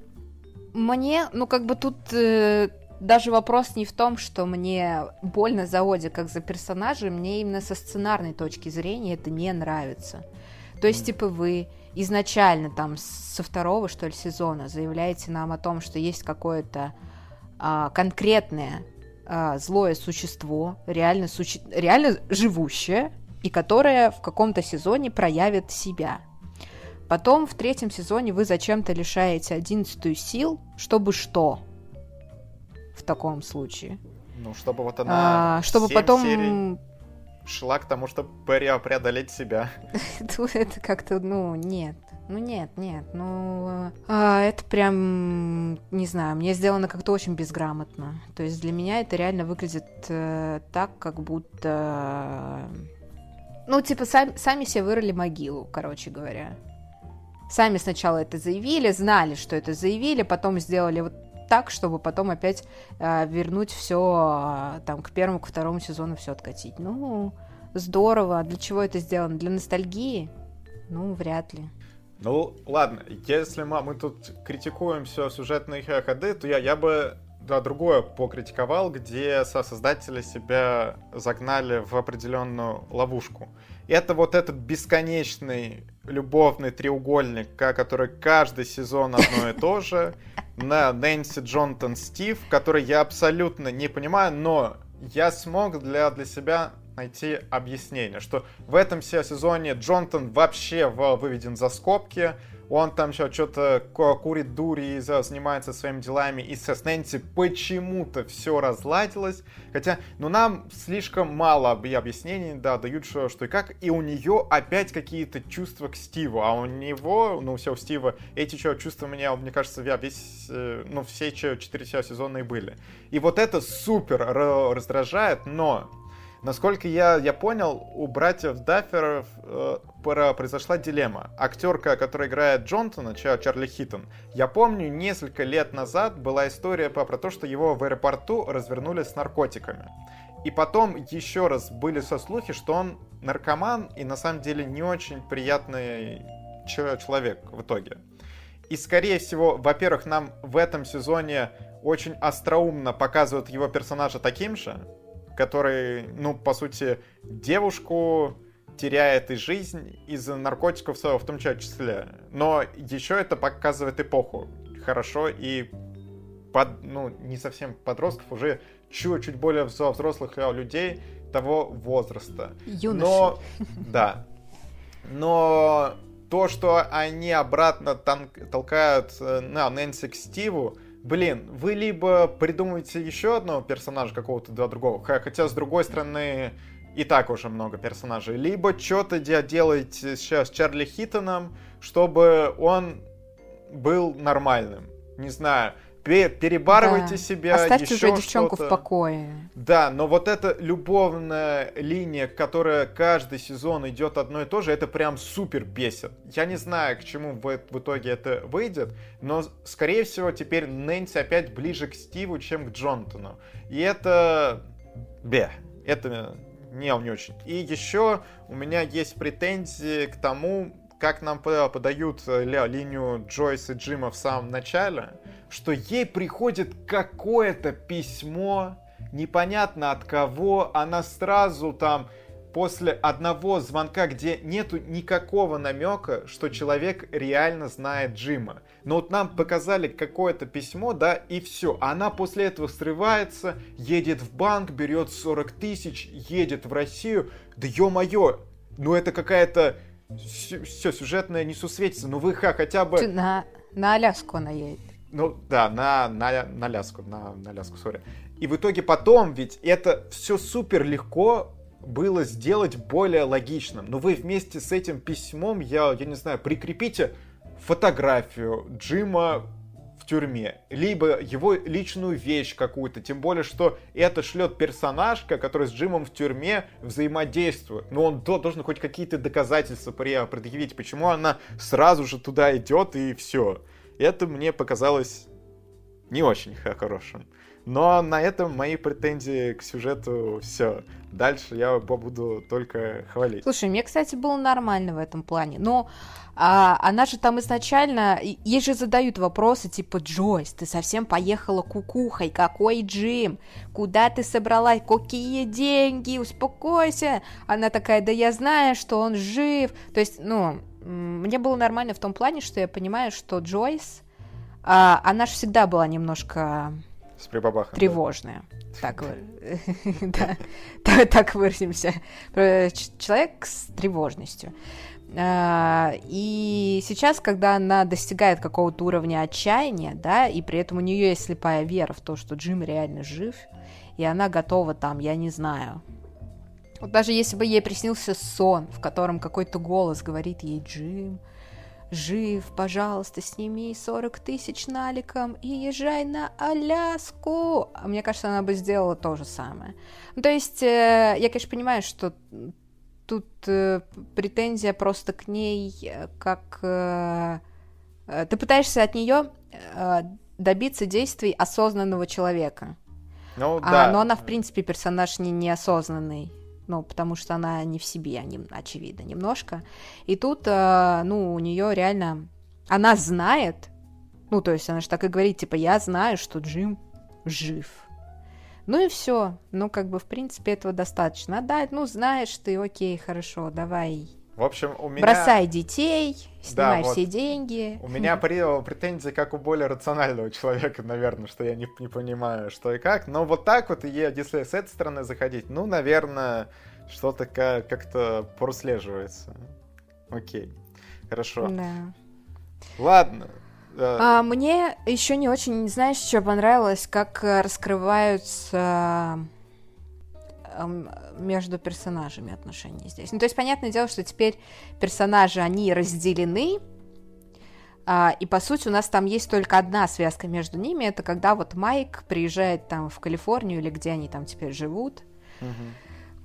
мне, ну, как бы тут э, даже вопрос не в том, что мне больно за Оди как за персонажа, мне именно со сценарной точки зрения это не нравится. То есть, типа, вы изначально там со второго, что ли, сезона заявляете нам о том, что есть какое-то а, конкретное а, злое существо, реально, суще... реально живущее, и которая в каком-то сезоне проявит себя. Потом в третьем сезоне вы зачем-то лишаете одиннадцатую сил, чтобы что? В таком случае. Ну, чтобы вот она... А, чтобы потом... Серий шла к тому, чтобы преодолеть себя. [laughs] Это как-то, ну, нет. Ну нет, нет, ну а, это прям, не знаю, мне сделано как-то очень безграмотно. То есть для меня это реально выглядит э, так, как будто, ну типа сами, сами себе вырыли могилу, короче говоря. Сами сначала это заявили, знали, что это заявили, потом сделали вот так, чтобы потом опять э, вернуть все э, там к первому, к второму сезону все откатить. Ну, здорово. Для чего это сделано? Для ностальгии? Ну, вряд ли. Ну, ладно, если мы, мы тут критикуем все сюжетные ходы, то я, я бы да, другое покритиковал, где создатели себя загнали в определенную ловушку. Это вот этот бесконечный любовный треугольник, который каждый сезон одно и то же, на Нэнси Джонтон Стив, который я абсолютно не понимаю, но я смог для, для себя найти объяснение, что в этом сезоне Джонтон вообще выведен за скобки, он там еще что-то курит дури и занимается своими делами, и со Нэнси почему-то все разладилось. Хотя, ну, нам слишком мало объяснений, да, дают что, что и как, и у нее опять какие-то чувства к Стиву, а у него, ну, все у Стива, эти что, чувства меня, мне кажется, весь, э, ну, все четыре сезона и были. И вот это супер раздражает, но Насколько я, я понял, у братьев Дафферов э, произошла дилемма. Актерка, которая играет Джонсона, Чарли Хиттон, я помню, несколько лет назад была история по, про то, что его в аэропорту развернули с наркотиками. И потом еще раз были со слухи, что он наркоман и на самом деле не очень приятный человек в итоге. И скорее всего, во-первых, нам в этом сезоне очень остроумно показывают его персонажа таким же, который, ну, по сути, девушку теряет и жизнь из-за наркотиков в том числе. Но еще это показывает эпоху хорошо и под, ну, не совсем подростков, уже чуть-чуть более взрослых людей того возраста. Юноши. Но, да. Но то, что они обратно толкают э, на Нэнси к Стиву, блин, вы либо придумываете еще одного персонажа какого-то да, другого, хотя с другой стороны и так уже много персонажей, либо что-то делаете сейчас с Чарли Хиттоном, чтобы он был нормальным. Не знаю, перебарывайте да. себя. Оставьте еще уже девчонку в покое. Да, но вот эта любовная линия, которая каждый сезон идет одно и то же, это прям супер бесит. Я не знаю, к чему в, в итоге это выйдет, но, скорее всего, теперь Нэнси опять ближе к Стиву, чем к Джонтону. И это... Бе. Это не, не очень. И еще у меня есть претензии к тому, как нам подают э, линию Джойс и Джима в самом начале, что ей приходит какое-то письмо, непонятно от кого, она сразу там после одного звонка, где нету никакого намека, что человек реально знает Джима. Но вот нам показали какое-то письмо, да, и все. Она после этого срывается, едет в банк, берет 40 тысяч, едет в Россию. Да ё-моё, ну это какая-то все, сюжетное несусветится. Ну вы хотя бы... На, на Аляску она едет. Ну да, на, на, на Аляску, на, на Аляску, сори. И в итоге потом ведь это все супер легко было сделать более логичным. Но вы вместе с этим письмом, я, я не знаю, прикрепите фотографию Джима тюрьме, либо его личную вещь какую-то, тем более, что это шлет персонажка, который с Джимом в тюрьме взаимодействует. Но он должен хоть какие-то доказательства предъявить, почему она сразу же туда идет и все. Это мне показалось не очень хорошим. Но на этом мои претензии к сюжету все. Дальше я буду только хвалить. Слушай, мне, кстати, было нормально в этом плане. Но а, она же там изначально... Ей же задают вопросы типа, Джойс, ты совсем поехала кукухой, какой Джим? Куда ты собралась? Какие деньги? Успокойся. Она такая, да я знаю, что он жив. То есть, ну, мне было нормально в том плане, что я понимаю, что Джойс, а, она же всегда была немножко С прибабахом. Тревожная. Так, [laughs] так выразимся. Человек с тревожностью. А, и сейчас, когда она достигает какого-то уровня отчаяния, да, и при этом у нее есть слепая вера в то, что Джим реально жив, и она готова там, я не знаю. Вот даже если бы ей приснился сон, в котором какой-то голос говорит ей «Джим, жив, пожалуйста, сними 40 тысяч наликом и езжай на Аляску. А мне кажется, она бы сделала то же самое. Ну, то есть, э, я, конечно, понимаю, что тут э, претензия просто к ней, э, как ты пытаешься от нее добиться действий осознанного человека. Ну, а, да. Но она, в принципе, персонаж не неосознанный. Ну, потому что она не в себе, не, очевидно, немножко. И тут, э, ну, у нее реально... Она знает, ну, то есть она же так и говорит, типа, я знаю, что Джим жив. Ну и все. Ну, как бы, в принципе, этого достаточно. А да, ну, знаешь ты, окей, хорошо, давай. В общем, у меня... Бросай детей, снимай Да, все вот. деньги. У меня [laughs] претензии как у более рационального человека, наверное, что я не, не понимаю, что и как. Но вот так вот, и если с этой стороны заходить, ну, наверное, что-то ка- как-то прослеживается. Окей. Хорошо. Да. Ладно. А, мне еще не очень, знаешь, что понравилось, как э, раскрываются между персонажами отношения здесь. Ну, то есть, понятное дело, что теперь персонажи, они разделены, а, и, по сути, у нас там есть только одна связка между ними, это когда вот Майк приезжает там в Калифорнию, или где они там теперь живут, мгм.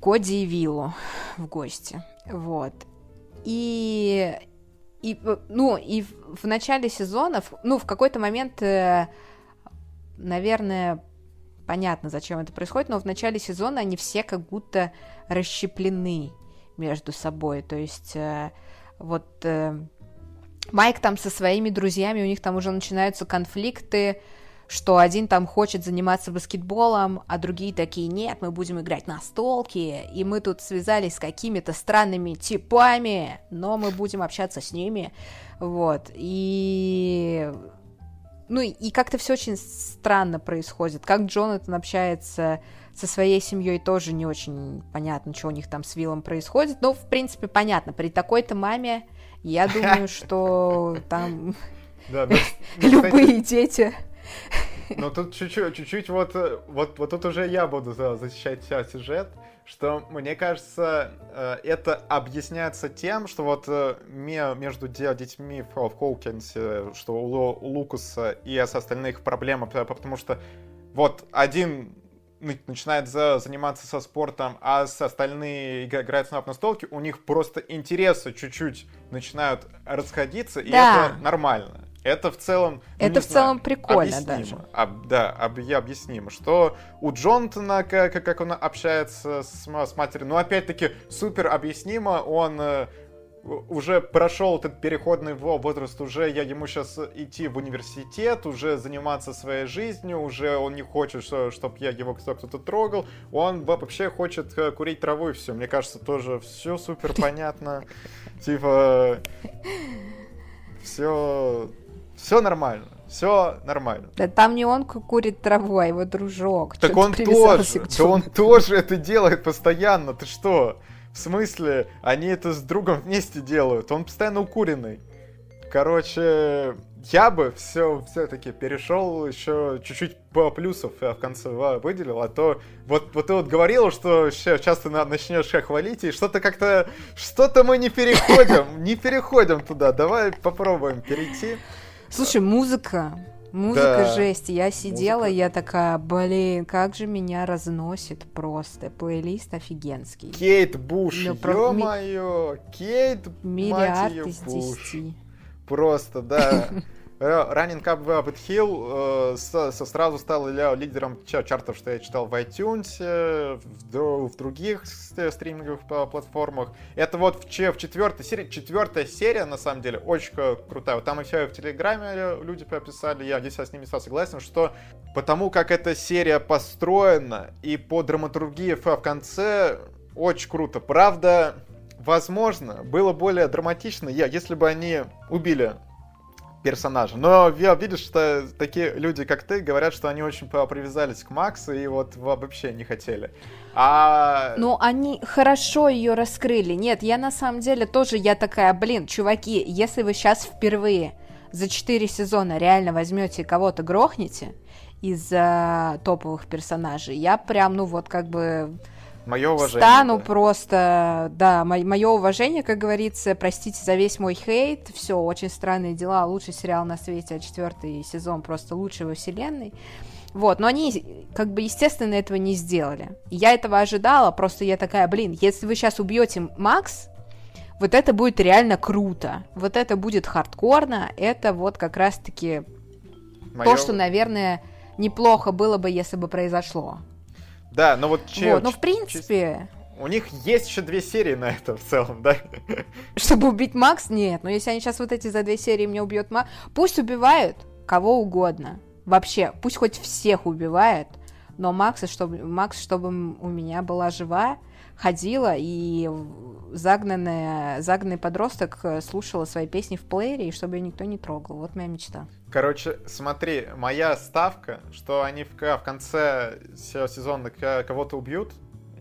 Коди и Виллу в гости. Вот. И, и э, ну, и в, в начале сезонов, ну, в какой-то момент, э, наверное, понятно, зачем это происходит, но в начале сезона они все как будто расщеплены между собой. То есть э, вот э, Майк там со своими друзьями, у них там уже начинаются конфликты, что один там хочет заниматься баскетболом, а другие такие, нет, мы будем играть на столке, и мы тут связались с какими-то странными типами, но мы будем общаться с ними, вот, и... Ну, и- как-то все очень странно происходит. Как Джонатан общается со своей семьей, тоже не очень понятно, что у них там с Виллом происходит. Но, в принципе, понятно, при такой-то маме, я [laughs] думаю, что там ну, [laughs] ну, любые дети... Ну тут чуть-чуть, чуть-чуть вот, э, вот, вот тут уже я буду за- защищать себя сюжет, что мне кажется, э, это объясняется тем, что вот э, ме- между де- детьми в, Хоукинсе, что у, Лу- у Лукаса и с остальных проблема, потому что вот один на- начинает за- заниматься со спортом, а с остальные иг- играют снова на столке, у них просто интересы чуть-чуть начинают расходиться, и Да. это нормально. Это в целом... ну, Это в целом знаю, прикольно объяснимо. даже. Об- да, об- я объяснимо, что у Джонатана, как, как он общается с, с матерью, ну, опять-таки, супер объяснимо, он э, уже прошел этот переходный во- возраст, уже я ему сейчас идти в университет, уже заниматься своей жизнью, уже он не хочет, чтобы я его кто- кто-то трогал, он во- вообще хочет э, курить траву и все. Мне кажется, тоже все супер понятно. Типа, все, все нормально, все нормально. Да там не он ку- курит траву, а его дружок. Так он тоже, да он тоже это делает постоянно, ты что? В смысле, они это с другом вместе делают, он постоянно укуренный. Короче, я бы все все-таки перешел еще чуть-чуть по плюсов я в конце выделил, а то вот, вот ты вот говорил, что сейчас ты на- начнешь хвалить, и что-то как-то, что-то мы не переходим, не переходим туда, давай попробуем перейти. Слушай, музыка. Музыка Да. жесть. Я сидела, Музыка. я такая, блин, как же меня разносит просто. Плейлист офигенский. Кейт Буш, Ну, про- ё-моё, Кейт, мать Миллиард её, из Буш. десяти. Просто, да. [laughs] Э, Running Up Rabbit Hill э, со- со- сразу стал лидером ча- чартов, что я читал в iTunes, э, в, в других э, стриминговых пла- платформах. Это вот в, в четвертой серии, четвертая серия, на самом деле, очень крутая. Вот там и в Телеграме люди пописали, я здесь с ними согласен, что потому как эта серия построена и по драматургии в конце очень круто. Правда, возможно, было более драматично, я, если бы они убили персонажа. Но видишь, что такие люди, как ты, говорят, что они очень привязались к Максу и вот вообще не хотели. А... Ну, они хорошо ее раскрыли. Нет, я на самом деле тоже, я такая, блин, чуваки, если вы сейчас впервые за 4 сезона реально возьмете кого-то грохнете из топовых персонажей, я прям, ну вот как бы Мое уважение. Стану да. просто, да, мое уважение, как говорится, простите за весь мой хейт, все, очень странные дела, лучший сериал на свете, а четвертый сезон просто лучший во вселенной. Вот, но они, как бы, естественно, этого не сделали. Я этого ожидала, просто я такая, блин, если вы сейчас убьете Макс, вот это будет реально круто. Вот это будет хардкорно, это вот как раз-таки Моё... то, что, наверное, неплохо было бы, если бы произошло. Да, но вот... Че, вот, ну, в принципе... У них есть еще две серии на это в целом, да? [laughs] Чтобы убить Макс? Нет. Но если они сейчас вот эти за две серии мне убьют Макс... Пусть убивают кого угодно. Вообще, пусть хоть всех убивают, но Макса, чтобы, Макс, чтобы у меня была жива, ходила и загнанная, загнанный подросток слушала свои песни в плеере, и чтобы ее никто не трогал. Вот моя мечта. Короче, смотри, моя ставка, что они в, в конце сезона кого-то убьют,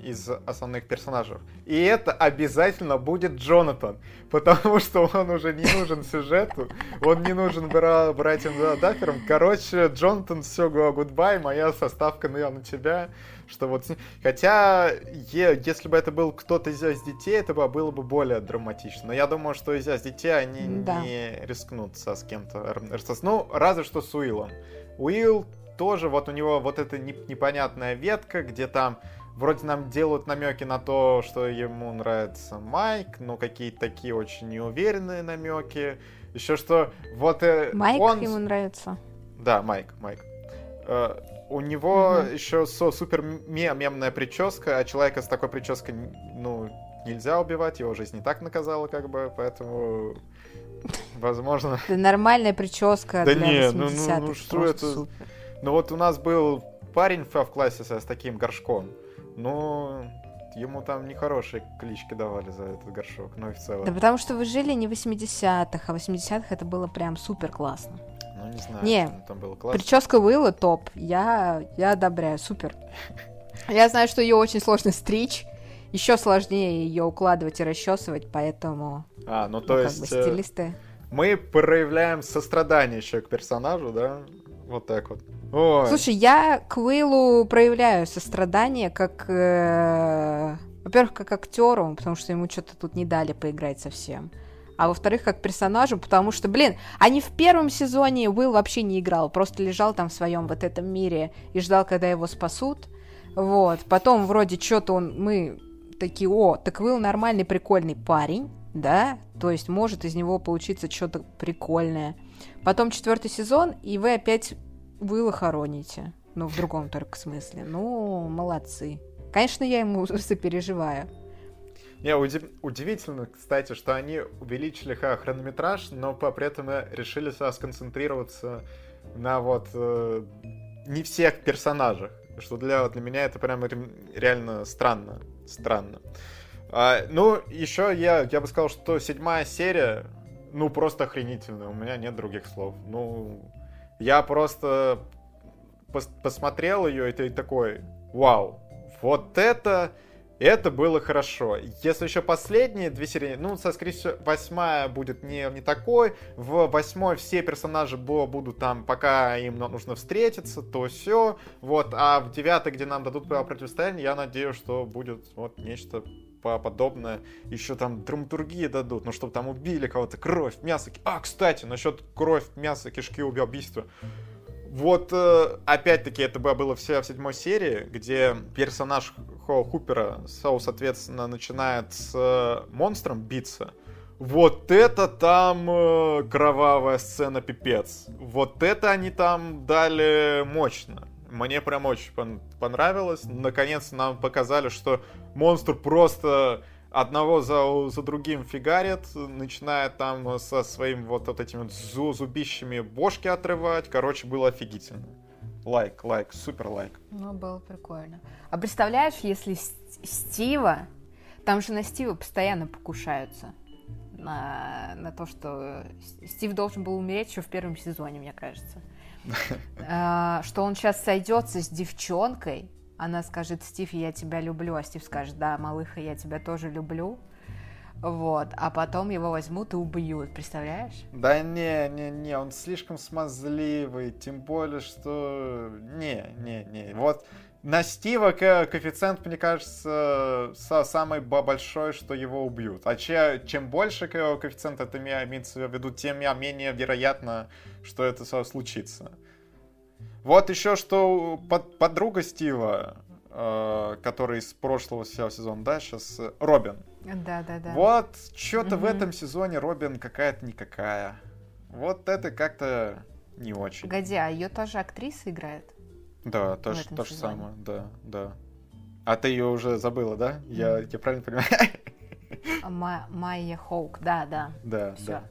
из основных персонажей. И это обязательно будет Джонатан, потому что он уже не нужен сюжету, он не нужен бра братьям Дафферам. Короче, Джонатан, все, гудбай, моя составка на, на тебя. Что вот, хотя, е, если бы это был кто-то из, детей, это бы было бы более драматично. Но я думаю, что из детей они да. не рискнут со с кем-то. Ну, разве что с Уиллом. Уилл тоже, вот у него вот эта непонятная ветка, где там Вроде нам делают намеки на то, что ему нравится Майк, но какие-то такие очень неуверенные намеки. Еще что вот э, Майк он... ему нравится. Да, Майк, Майк. Э, у него угу. еще со супер мемная прическа, а человека с такой прической, ну, нельзя убивать, его жизнь не так наказала, как бы, поэтому возможно... Это нормальная прическа да нет, ну, ну, ну что это? Супер. Ну вот у нас был парень в классе с таким горшком. Но ему там нехорошие клички давали за этот горшок, ну и в целом. Да потому что вы жили не в 80-х, а в 80-х это было прям супер классно. Ну, не знаю, не, там было классно. Прическа Уилла топ. Я, я одобряю, супер. [laughs] Я знаю, что ее очень сложно стричь. Еще сложнее ее укладывать и расчесывать, поэтому. А, ну то ну, есть. Как бы, э, стилисты. Мы проявляем сострадание еще к персонажу, да? Вот так вот. Ой. Слушай, я к Уиллу проявляю сострадание как... Э, во-первых, как актеру, потому что ему что-то тут не дали поиграть совсем. А во-вторых, как персонажу, потому что, блин, они в первом сезоне Уилл вообще не играл, просто лежал там в своем вот этом мире и ждал, когда его спасут. Вот. Потом вроде что-то он... Мы такие, о, так Уилл нормальный, прикольный парень, да? То есть может из него получиться что-то прикольное. Потом четвертый сезон, и вы опять Уилла хороните. Ну, в другом только смысле. Ну, молодцы. Конечно, я ему [laughs] сопереживаю. Не, удив... удивительно, кстати, что они увеличили хронометраж, но при этом решили сконцентрироваться на вот э, не всех персонажах. Что для, для меня это прям реально странно. Странно. А, ну, еще я, я бы сказал, что седьмая серия, ну, просто охренительная. У меня нет других слов. Ну, я просто пос посмотрел ее, и такой, вау, вот это, это было хорошо. Если еще последние две серии, ну, со скорее всего, восьмая будет не, не такой, в восьмой все персонажи будут там, пока им нужно встретиться, то все, вот, а в девятой, где нам дадут противостояние, я надеюсь, что будет вот нечто подобное. Еще там драматургии дадут, ну, чтобы там убили кого-то, кровь, мясо. А, кстати, насчет кровь, мясо, кишки, убийства. Вот, э, опять-таки, это было все в седьмой серии, где персонаж Хоу Хупера, Соу, соответственно, начинает с э, монстром биться. Вот это там э, кровавая сцена пипец. Вот это они там дали мощно. Мне прям очень понравилось. Наконец нам показали, что монстр просто одного за, за другим фигарит, начинает там со своим вот, вот этими зубищами бошки отрывать. Короче, было офигительно. Лайк, лайк, супер лайк. Ну, было прикольно. А представляешь, если Стива, там же на Стива постоянно покушаются. на, на то, что Стив должен был умереть еще в первом сезоне, мне кажется. [laughs] А, что он сейчас сойдется с девчонкой, она скажет, Стив, я тебя люблю, а Стив скажет, да, малыха, я тебя тоже люблю. Вот, а потом его возьмут и убьют, представляешь? Да не, не, не, он слишком смазливый, тем более, что... Не, не, не, вот на Стива коэффициент, мне кажется, самый большой, что его убьют. А че, чем больше коэффициент это имеется в виду, тем менее вероятно, что это случится. Вот еще что под, подруга Стива, э, который из прошлого сезона, да, сейчас Робин. Да, да, да. Вот что-то угу. в этом сезоне Робин какая-то никакая. Вот это как-то не очень. Погоди, а ее тоже актриса играет? Да, то, же, то же самое, да, да. А ты ее уже забыла, да? Mm. Я, я правильно понимаю? А, Майя Хоук, да, да. Да, Всё. да.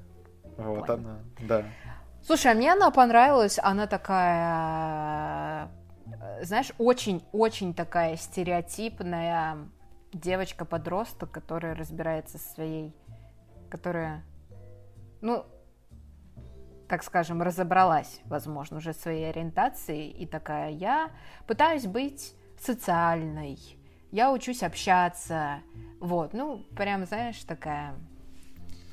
Вот Понял. она, да. Слушай, а мне она понравилась, она такая, знаешь, очень-очень такая стереотипная девочка-подросток, которая разбирается со своей, которая, ну, так скажем, разобралась, возможно, уже своей ориентацией и такая, я пытаюсь быть социальной, я учусь общаться, вот, ну, прям, знаешь, такая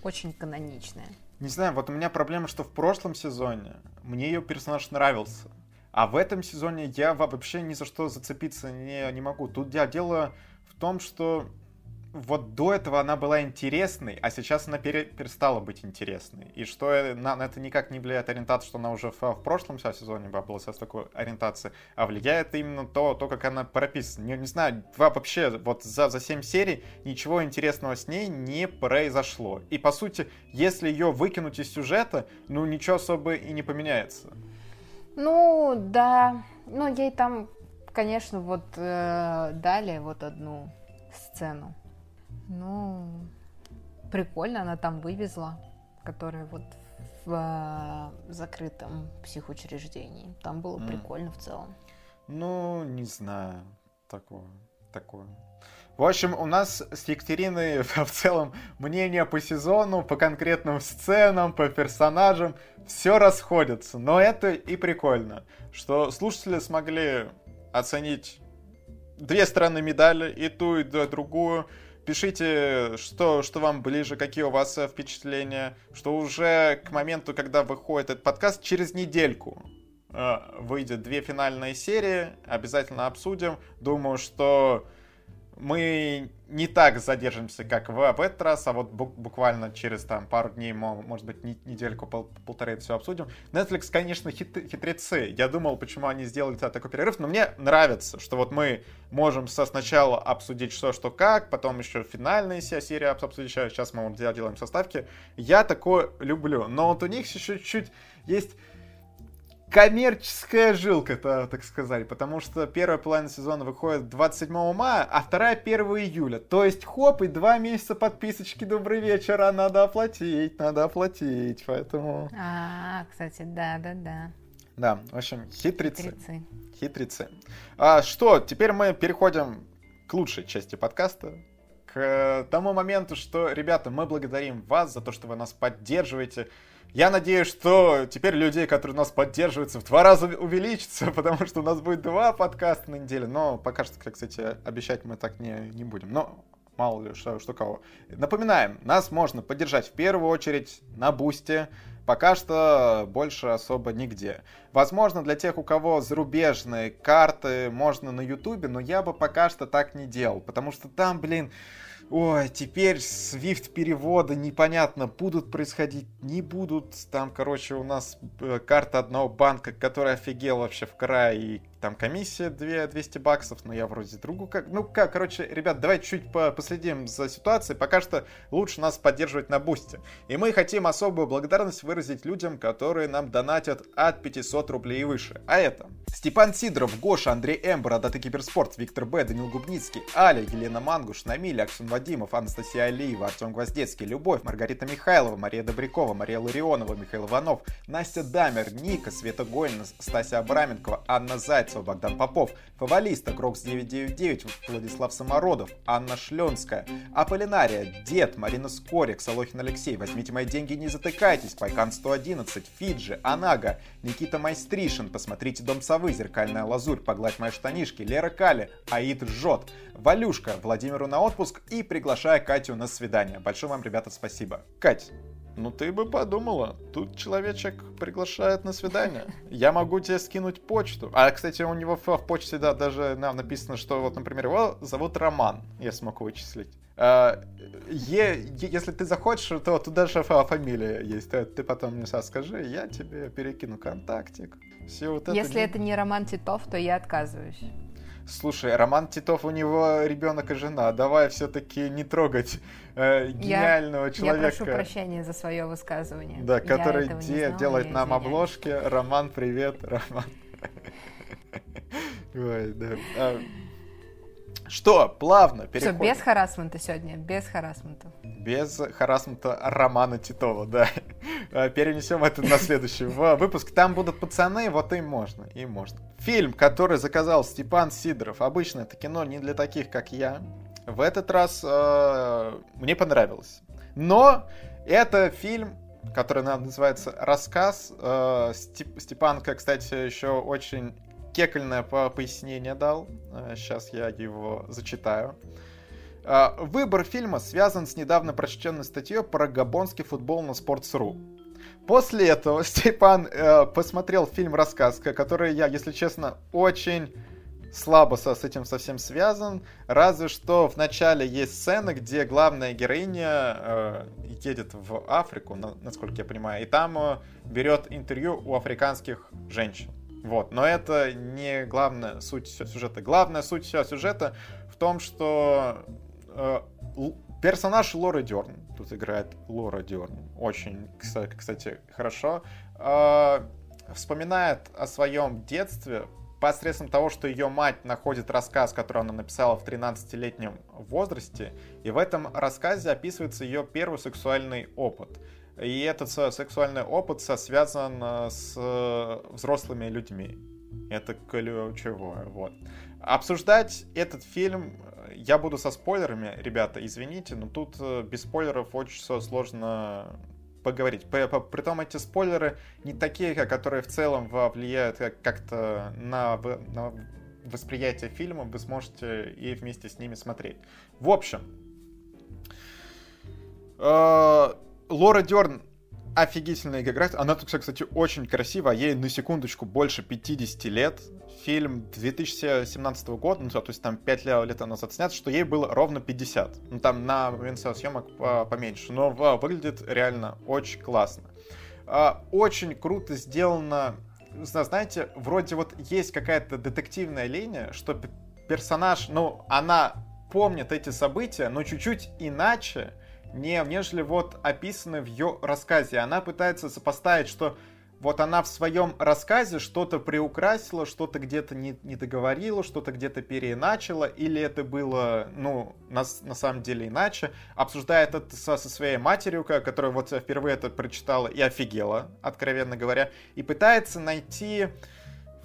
очень каноничная. Не знаю, вот у меня проблема, что в прошлом сезоне мне ее персонаж нравился, а в этом сезоне я вообще ни за что зацепиться не, не могу. Тут дело в том, что вот до этого она была интересной, а сейчас она пере, перестала быть интересной. И что на, на это никак не влияет ориентация, что она уже в, в прошлом сезоне была с такой ориентацией, а влияет именно то, то как она прописана. Не, не знаю, вообще вот за, за 7 серий ничего интересного с ней не произошло. И по сути, если ее выкинуть из сюжета, ну ничего особо и не поменяется. Ну, да. Ну, ей там, конечно, вот э, дали вот одну сцену ну, прикольно, она там вывезла, которая вот в э, закрытом психоучреждении. Там было mm. прикольно в целом. Ну, не знаю, такое, такое. В общем, у нас с Екатериной [laughs] в целом мнение по сезону, по конкретным сценам, по персонажам, все расходится. Но это и прикольно, что слушатели смогли оценить две стороны медали, и ту, и другую, Пишите, что, что вам ближе, какие у вас э, впечатления, что уже к моменту, когда выходит этот подкаст, через недельку э, выйдет две финальные серии, обязательно обсудим. Думаю, что мы не так задержимся, как в, в этот раз, а вот буквально через там пару дней, может быть, недельку, пол, полторы все обсудим. Netflix, конечно, хит, хитрецы. Я думал, почему они сделали такой перерыв, но мне нравится, что вот мы можем со сначала обсудить что, что как, потом еще финальные все серии обсудить, сейчас мы делаем составки. Я такое люблю, но вот у них еще чуть-чуть есть коммерческая жилка, так сказать, потому что первая половина сезона выходит 27 мая, а вторая 1 июля. То есть, хоп, и два месяца подписочки «Добрый вечер», а надо оплатить, надо оплатить, поэтому... А, кстати, да-да-да. Да, в общем, хитрецы. Хитрецы. Хитрецы. А, что, теперь мы переходим к лучшей части подкаста, к тому моменту, что, ребята, мы благодарим вас за то, что вы нас поддерживаете, я надеюсь, что теперь людей, которые нас поддерживают, в два раза увеличится, [laughs] потому что у нас будет два подкаста на неделю. Но пока что, кстати, обещать мы так не, не будем. Но мало ли что, что кого. Напоминаем, нас можно поддержать в первую очередь на Бусте. Пока что больше особо нигде. Возможно, для тех, у кого зарубежные карты, можно на Ютубе, но я бы пока что так не делал, потому что там, блин, Ой, теперь Swift переводы непонятно, будут происходить, не будут. Там, короче, у нас э, карта одного банка, который офигел вообще в край, и там комиссия 2, 200 баксов, но я вроде другу как... Ну как, короче, ребят, давайте чуть по последим за ситуацией. Пока что лучше нас поддерживать на бусте. И мы хотим особую благодарность выразить людям, которые нам донатят от 500 рублей и выше. А это Степан Сидоров, Гоша, Андрей М, Бородатый Киберспорт, Виктор Б, Данил Губницкий, Аля, Елена Мангуш, Намиль, Аксун Вадимов, Анастасия Алиева, Артем Гвоздецкий, Любовь, Маргарита Михайлова, Мария Добрякова, Мария Ларионова, Михаил Иванов, Настя Дамер, Ника, Света Гойна, Стася Абраменкова, Анна Зайцева, Богдан Попов, Фавалиста, Крокс 999, Владислав Самородов, Анна Шленская, Аполлинария, Дед, Марина Скорик, Солохин Алексей, Возьмите мои деньги, не затыкайтесь, Пайкан 111, Фиджи, Анага, Никита Майстришин, Посмотрите Дом Совы, Зеркальная лазурь, Погладь мои штанишки, Лера Кали, Аид Жжет, Валюшка, Владимиру на отпуск и приглашая Катю на свидание. Большое вам, ребята, спасибо. Кать, ну ты бы подумала, тут человечек приглашает на свидание. [laughs] Я могу тебе скинуть почту. А, кстати, у него в, в почте да, даже нам написано, что вот, например, его зовут Роман, я смог вычислить. А, е, если ты захочешь, то тут даже фамилия есть. Ты, ты потом мне скажи, я тебе перекину контактик. Все вот это. Если это не Роман Титов, то я отказываюсь. Слушай, Роман Титов, у него ребенок и жена. Давай все-таки не трогать э, гениального я, человека. Я прошу прощения за свое высказывание. Да, который де, знала, делает нам извиняюсь. обложки. Роман, привет, Роман. [laughs] Ой, да. Что, плавно переходим. Все, без харасмента сегодня, без харасмента. Без харасмента Романа Титова, да. А, перенесем это на следующий выпуск. Там будут пацаны, вот им можно, им можно. Фильм, который заказал Степан Сидоров. Обычно это кино не для таких, как я. В этот раз э, мне понравилось. Но это фильм, который называется «Рассказ». Э, Степ, Степанка, кстати, еще очень кекольное пояснение дал. Сейчас э, я его зачитаю. Э, выбор фильма связан с недавно прочтенной статьей про габонский футбол на Sports.ru. После этого [laughs] Степан э, посмотрел фильм «Рассказ», который я, если честно, очень слабо со, с этим совсем связан. Разве что в начале есть сцена, где главная героиня э, едет в Африку, на, насколько я понимаю, и там э, берет интервью у африканских женщин. Вот. Но это не главная суть сюжета. Главная суть сюжета в том, что э, персонаж Лоры Дерн, тут играет Лора Дерн, очень, кстати, хорошо, э, вспоминает о своем детстве посредством того, что ее мать находит рассказ, который она написала в 13-летнем возрасте, и в этом рассказе описывается ее первый сексуальный опыт. И этот сексуальный опыт связан э, с э, взрослыми людьми. Это ключевое. Вот. Обсуждать этот фильм э, я буду со спойлерами, ребята, извините, но тут без спойлеров очень сложно поговорить. Притом эти спойлеры не такие, которые в целом влияют как-то на, на восприятие фильма, вы сможете и вместе с ними смотреть. В общем, Лора Дерн офигительная игра. Она тут, кстати, очень красивая. Ей на секундочку больше 50 лет. Фильм 2017 года, ну, то есть там 5 лет назад снят, что ей было ровно 50. Ну, там на момент съемок поменьше. Но выглядит реально очень классно. А, очень круто сделано. Знаете, вроде вот есть какая-то детективная линия, что персонаж, ну, она помнит эти события, но чуть-чуть иначе, не, нежели вот описаны в ее рассказе. Она пытается сопоставить, что вот она в своем рассказе что-то приукрасила, что-то где-то не, не договорила, что-то где-то переиначила, или это было, ну, на, на самом деле иначе. Обсуждает это со, со своей матерью, которая вот впервые это прочитала и офигела, откровенно говоря, и пытается найти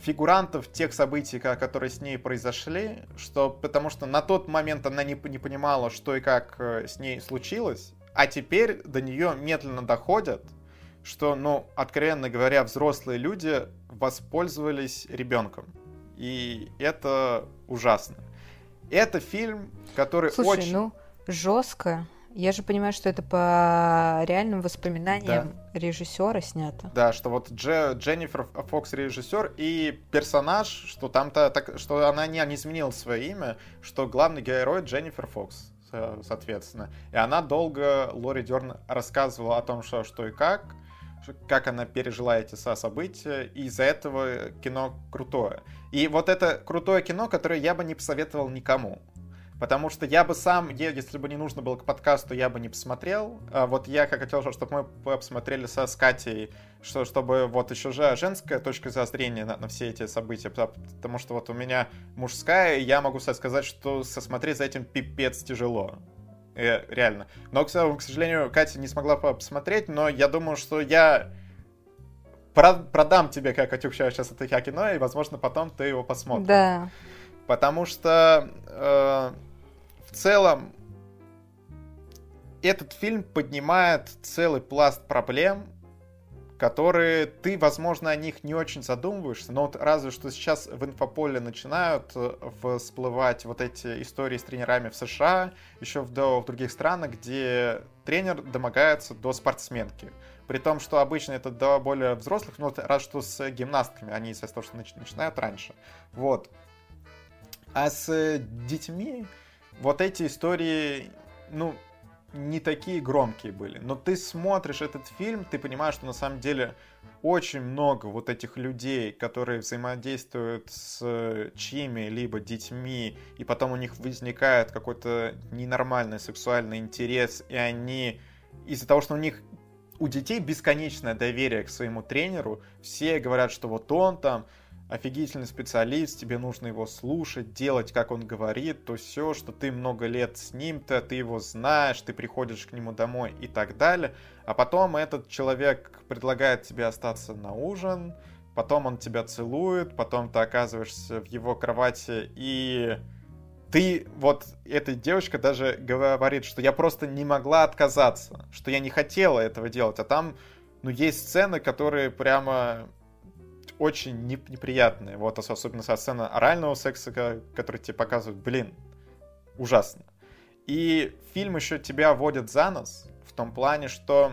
фигурантов тех событий, которые с ней произошли, что, потому что на тот момент она не, не понимала, что и как э, с ней случилось, а теперь до нее медленно доходят, что, ну, откровенно говоря, взрослые люди воспользовались ребенком. И это ужасно. Это фильм, который Слушай, очень... ну, жестко. Я же понимаю, что это по реальным воспоминаниям да. режиссера снято. Да, что вот Дже, Дженнифер Фокс режиссер и персонаж, что там-то так, что она не, не изменила свое имя, что главный герой Дженнифер Фокс, соответственно. И она долго Лори Дерн рассказывала о том, что, что и как, как она пережила эти события, и из-за этого кино крутое. И вот это крутое кино, которое я бы не посоветовал никому. Потому что я бы сам, если бы не нужно было к подкасту, я бы не посмотрел. А вот я как хотел, чтобы мы посмотрели со с что, чтобы вот еще же женская точка зрения на, на все эти события. Потому что вот у меня мужская, и я могу сказать, что сосмотреть за этим пипец тяжело. Э, реально. Но, к сожалению, Катя не смогла посмотреть, но я думаю, что я продам тебе, как Катюк сейчас это кино, и, возможно, потом ты его посмотришь. Да. Потому что э, в целом этот фильм поднимает целый пласт проблем, которые ты, возможно, о них не очень задумываешься, но вот разве что сейчас в инфополе начинают э, всплывать вот эти истории с тренерами в США, еще в, в других странах, где тренер домогается до спортсменки. При том, что обычно это до более взрослых, ну, раз что с гимнастками, они, естественно, начинают раньше. Вот. А с детьми вот эти истории, ну, не такие громкие были. Но ты смотришь этот фильм, ты понимаешь, что на самом деле очень много вот этих людей, которые взаимодействуют с чьими-либо детьми, и потом у них возникает какой-то ненормальный сексуальный интерес, и они из-за того, что у них у детей бесконечное доверие к своему тренеру, все говорят, что вот он там офигительный специалист, тебе нужно его слушать, делать, как он говорит, то все, что ты много лет с ним-то, ты его знаешь, ты приходишь к нему домой и так далее. А потом этот человек предлагает тебе остаться на ужин, потом он тебя целует, потом ты оказываешься в его кровати и ты, вот эта девочка даже говорит, что я просто не могла отказаться, что я не хотела этого делать, а там, ну, есть сцены, которые прямо очень неприятные. Вот особенно со сцены орального секса, который тебе показывают, блин, ужасно. И фильм еще тебя вводит за нос в том плане, что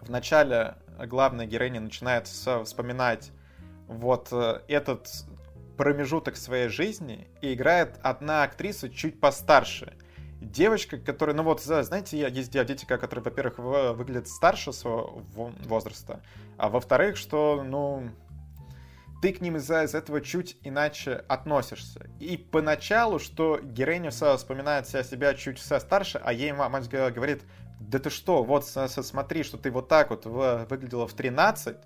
вначале главная героиня начинает вспоминать вот э, этот промежуток своей жизни и играет одна актриса чуть постарше. Девочка, которая, ну вот, знаете, есть диабетика, которые, во-первых, выглядят старше своего возраста, а во-вторых, что, ну, ты к ним из-за из этого чуть иначе относишься. И поначалу, что героиня вспоминает себя, себя чуть вся старше, а ей мать говорит, да ты что, вот смотри, что ты вот так вот выглядела в 13,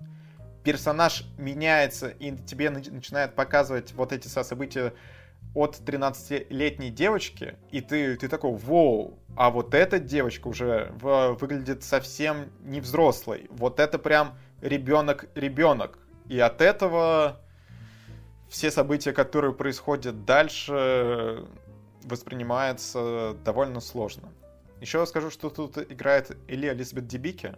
персонаж меняется, и тебе начинает показывать вот эти события от 13-летней девочки, и ты, ты такой, воу, а вот эта девочка уже выглядит совсем не взрослой. Вот это прям ребенок-ребенок. И от этого все события, которые происходят дальше, воспринимаются довольно сложно. Еще скажу, что тут играет Илья Элизабет Дебики,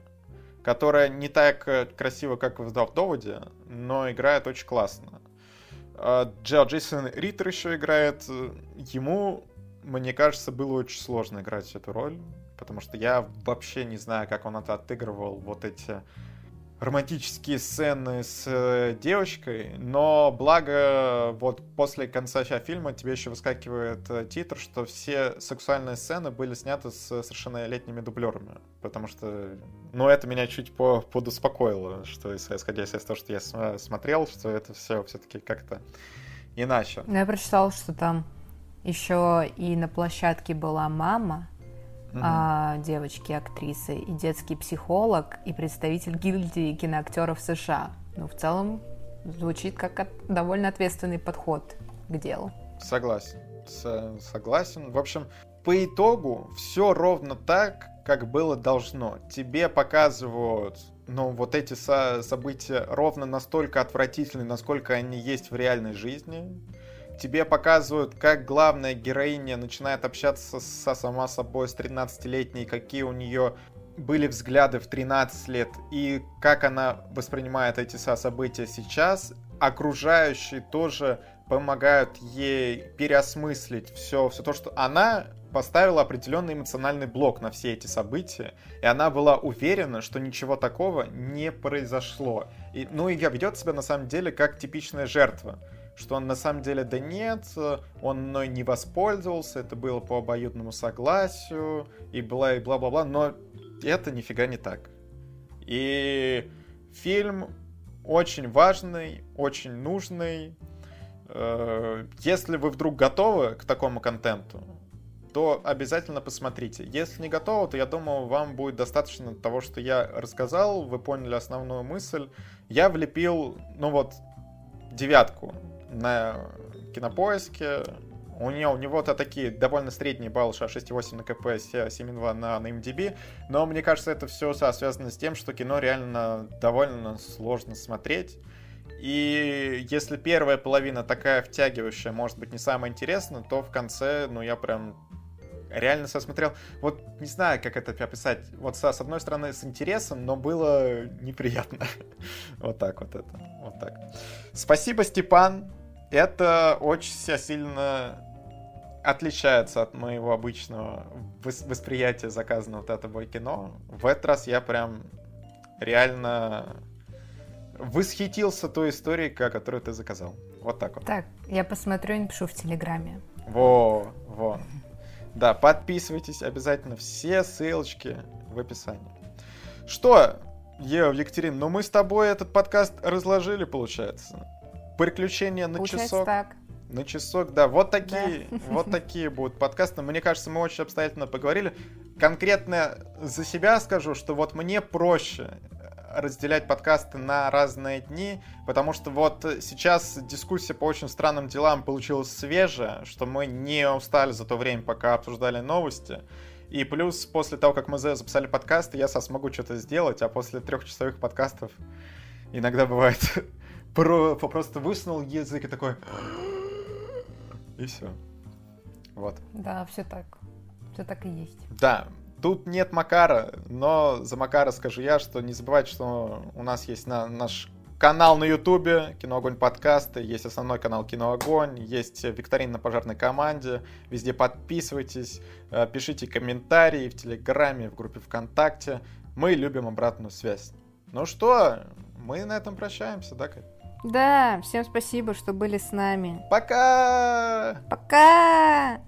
которая не так красиво, как в Доводе, но играет очень классно. А Джо Джейсон Риттер еще играет. Ему, мне кажется, было очень сложно играть эту роль, потому что я вообще не знаю, как он это отыгрывал, вот эти романтические сцены с э, девочкой, но благо вот после конца фильма тебе еще выскакивает э, титр, что все сексуальные сцены были сняты с совершеннолетними дублерами, потому что, ну, это меня чуть по подуспокоило, что исходя из того, что я смотрел, что это все все-таки как-то иначе. Ну, я прочитала, что там еще и на площадке была мама, угу. а, девочки-актрисы, и детский психолог, и представитель гильдии киноактеров США. Ну, в целом, звучит как довольно ответственный подход к делу. Согласен. С согласен. В общем, по итогу все ровно так, как было должно. Тебе показывают, ну, вот эти со события ровно настолько отвратительные, насколько они есть в реальной жизни тебе показывают, как главная героиня начинает общаться со сама собой с 13-летней, какие у нее были взгляды в 13 лет и как она воспринимает эти события сейчас. Окружающие тоже помогают ей переосмыслить все, все то, что она поставила определенный эмоциональный блок на все эти события, и она была уверена, что ничего такого не произошло. И, ну и ведет себя на самом деле как типичная жертва что он на самом деле да нет, он мной не воспользовался, это было по обоюдному согласию, и бла и бла-бла-бла, но это нифига не так. И фильм очень важный, очень нужный. Э, если вы вдруг готовы к такому контенту, то обязательно посмотрите. Если не готовы, то я думаю, вам будет достаточно того, что я рассказал, вы поняли основную мысль. Я влепил, ну вот, девятку на кинопоиске У него, у него-то такие довольно средние баллы, 6,8 на КП, 7,2 на, на MDB, но мне кажется, это все связано с тем, что кино реально довольно сложно смотреть. И если первая половина такая втягивающая, может быть, не самая интересная, то в конце, ну, я прям реально смотрел. Вот не знаю, как это описать. Вот с одной стороны с интересом, но было неприятно. [laughs] вот так вот это. Вот так. Спасибо, Степан. Это очень сильно отличается от моего обычного восприятия заказанного от тобой кино. В этот раз я прям реально восхитился той историей, которую ты заказал. Вот так вот. Так, я посмотрю и напишу в Телеграме. Во, во. Да, подписывайтесь обязательно. Все ссылочки в описании. Что, Ева, Екатерин, ну мы с тобой этот подкаст разложили, получается. Приключения на получается часок. так. На часок, да. Вот такие, да. вот такие будут подкасты. Мне кажется, мы очень обстоятельно поговорили. Конкретно за себя скажу, что вот мне проще разделять подкасты на разные дни, потому что вот сейчас дискуссия по очень странным делам получилась свежая, что мы не устали за то время, пока обсуждали новости. И плюс после того, как мы записали подкасты, я смогу что-то сделать, а после трехчасовых подкастов иногда бывает [laughs] про, просто высунул язык и такой... И все. Вот. Да, все так. Все так и есть. Да, Тут нет Макара, но за Макара скажу я, что не забывайте, что у нас есть на, наш канал на Ютубе, Кино Огонь подкасты, есть основной канал Кино Огонь, есть викторина на пожарной команде, везде подписывайтесь, э, пишите комментарии в Телеграме, в группе ВКонтакте. Мы любим обратную связь. Ну что, мы на этом прощаемся, да, Кать? Да, всем спасибо, что были с нами. Пока! Пока!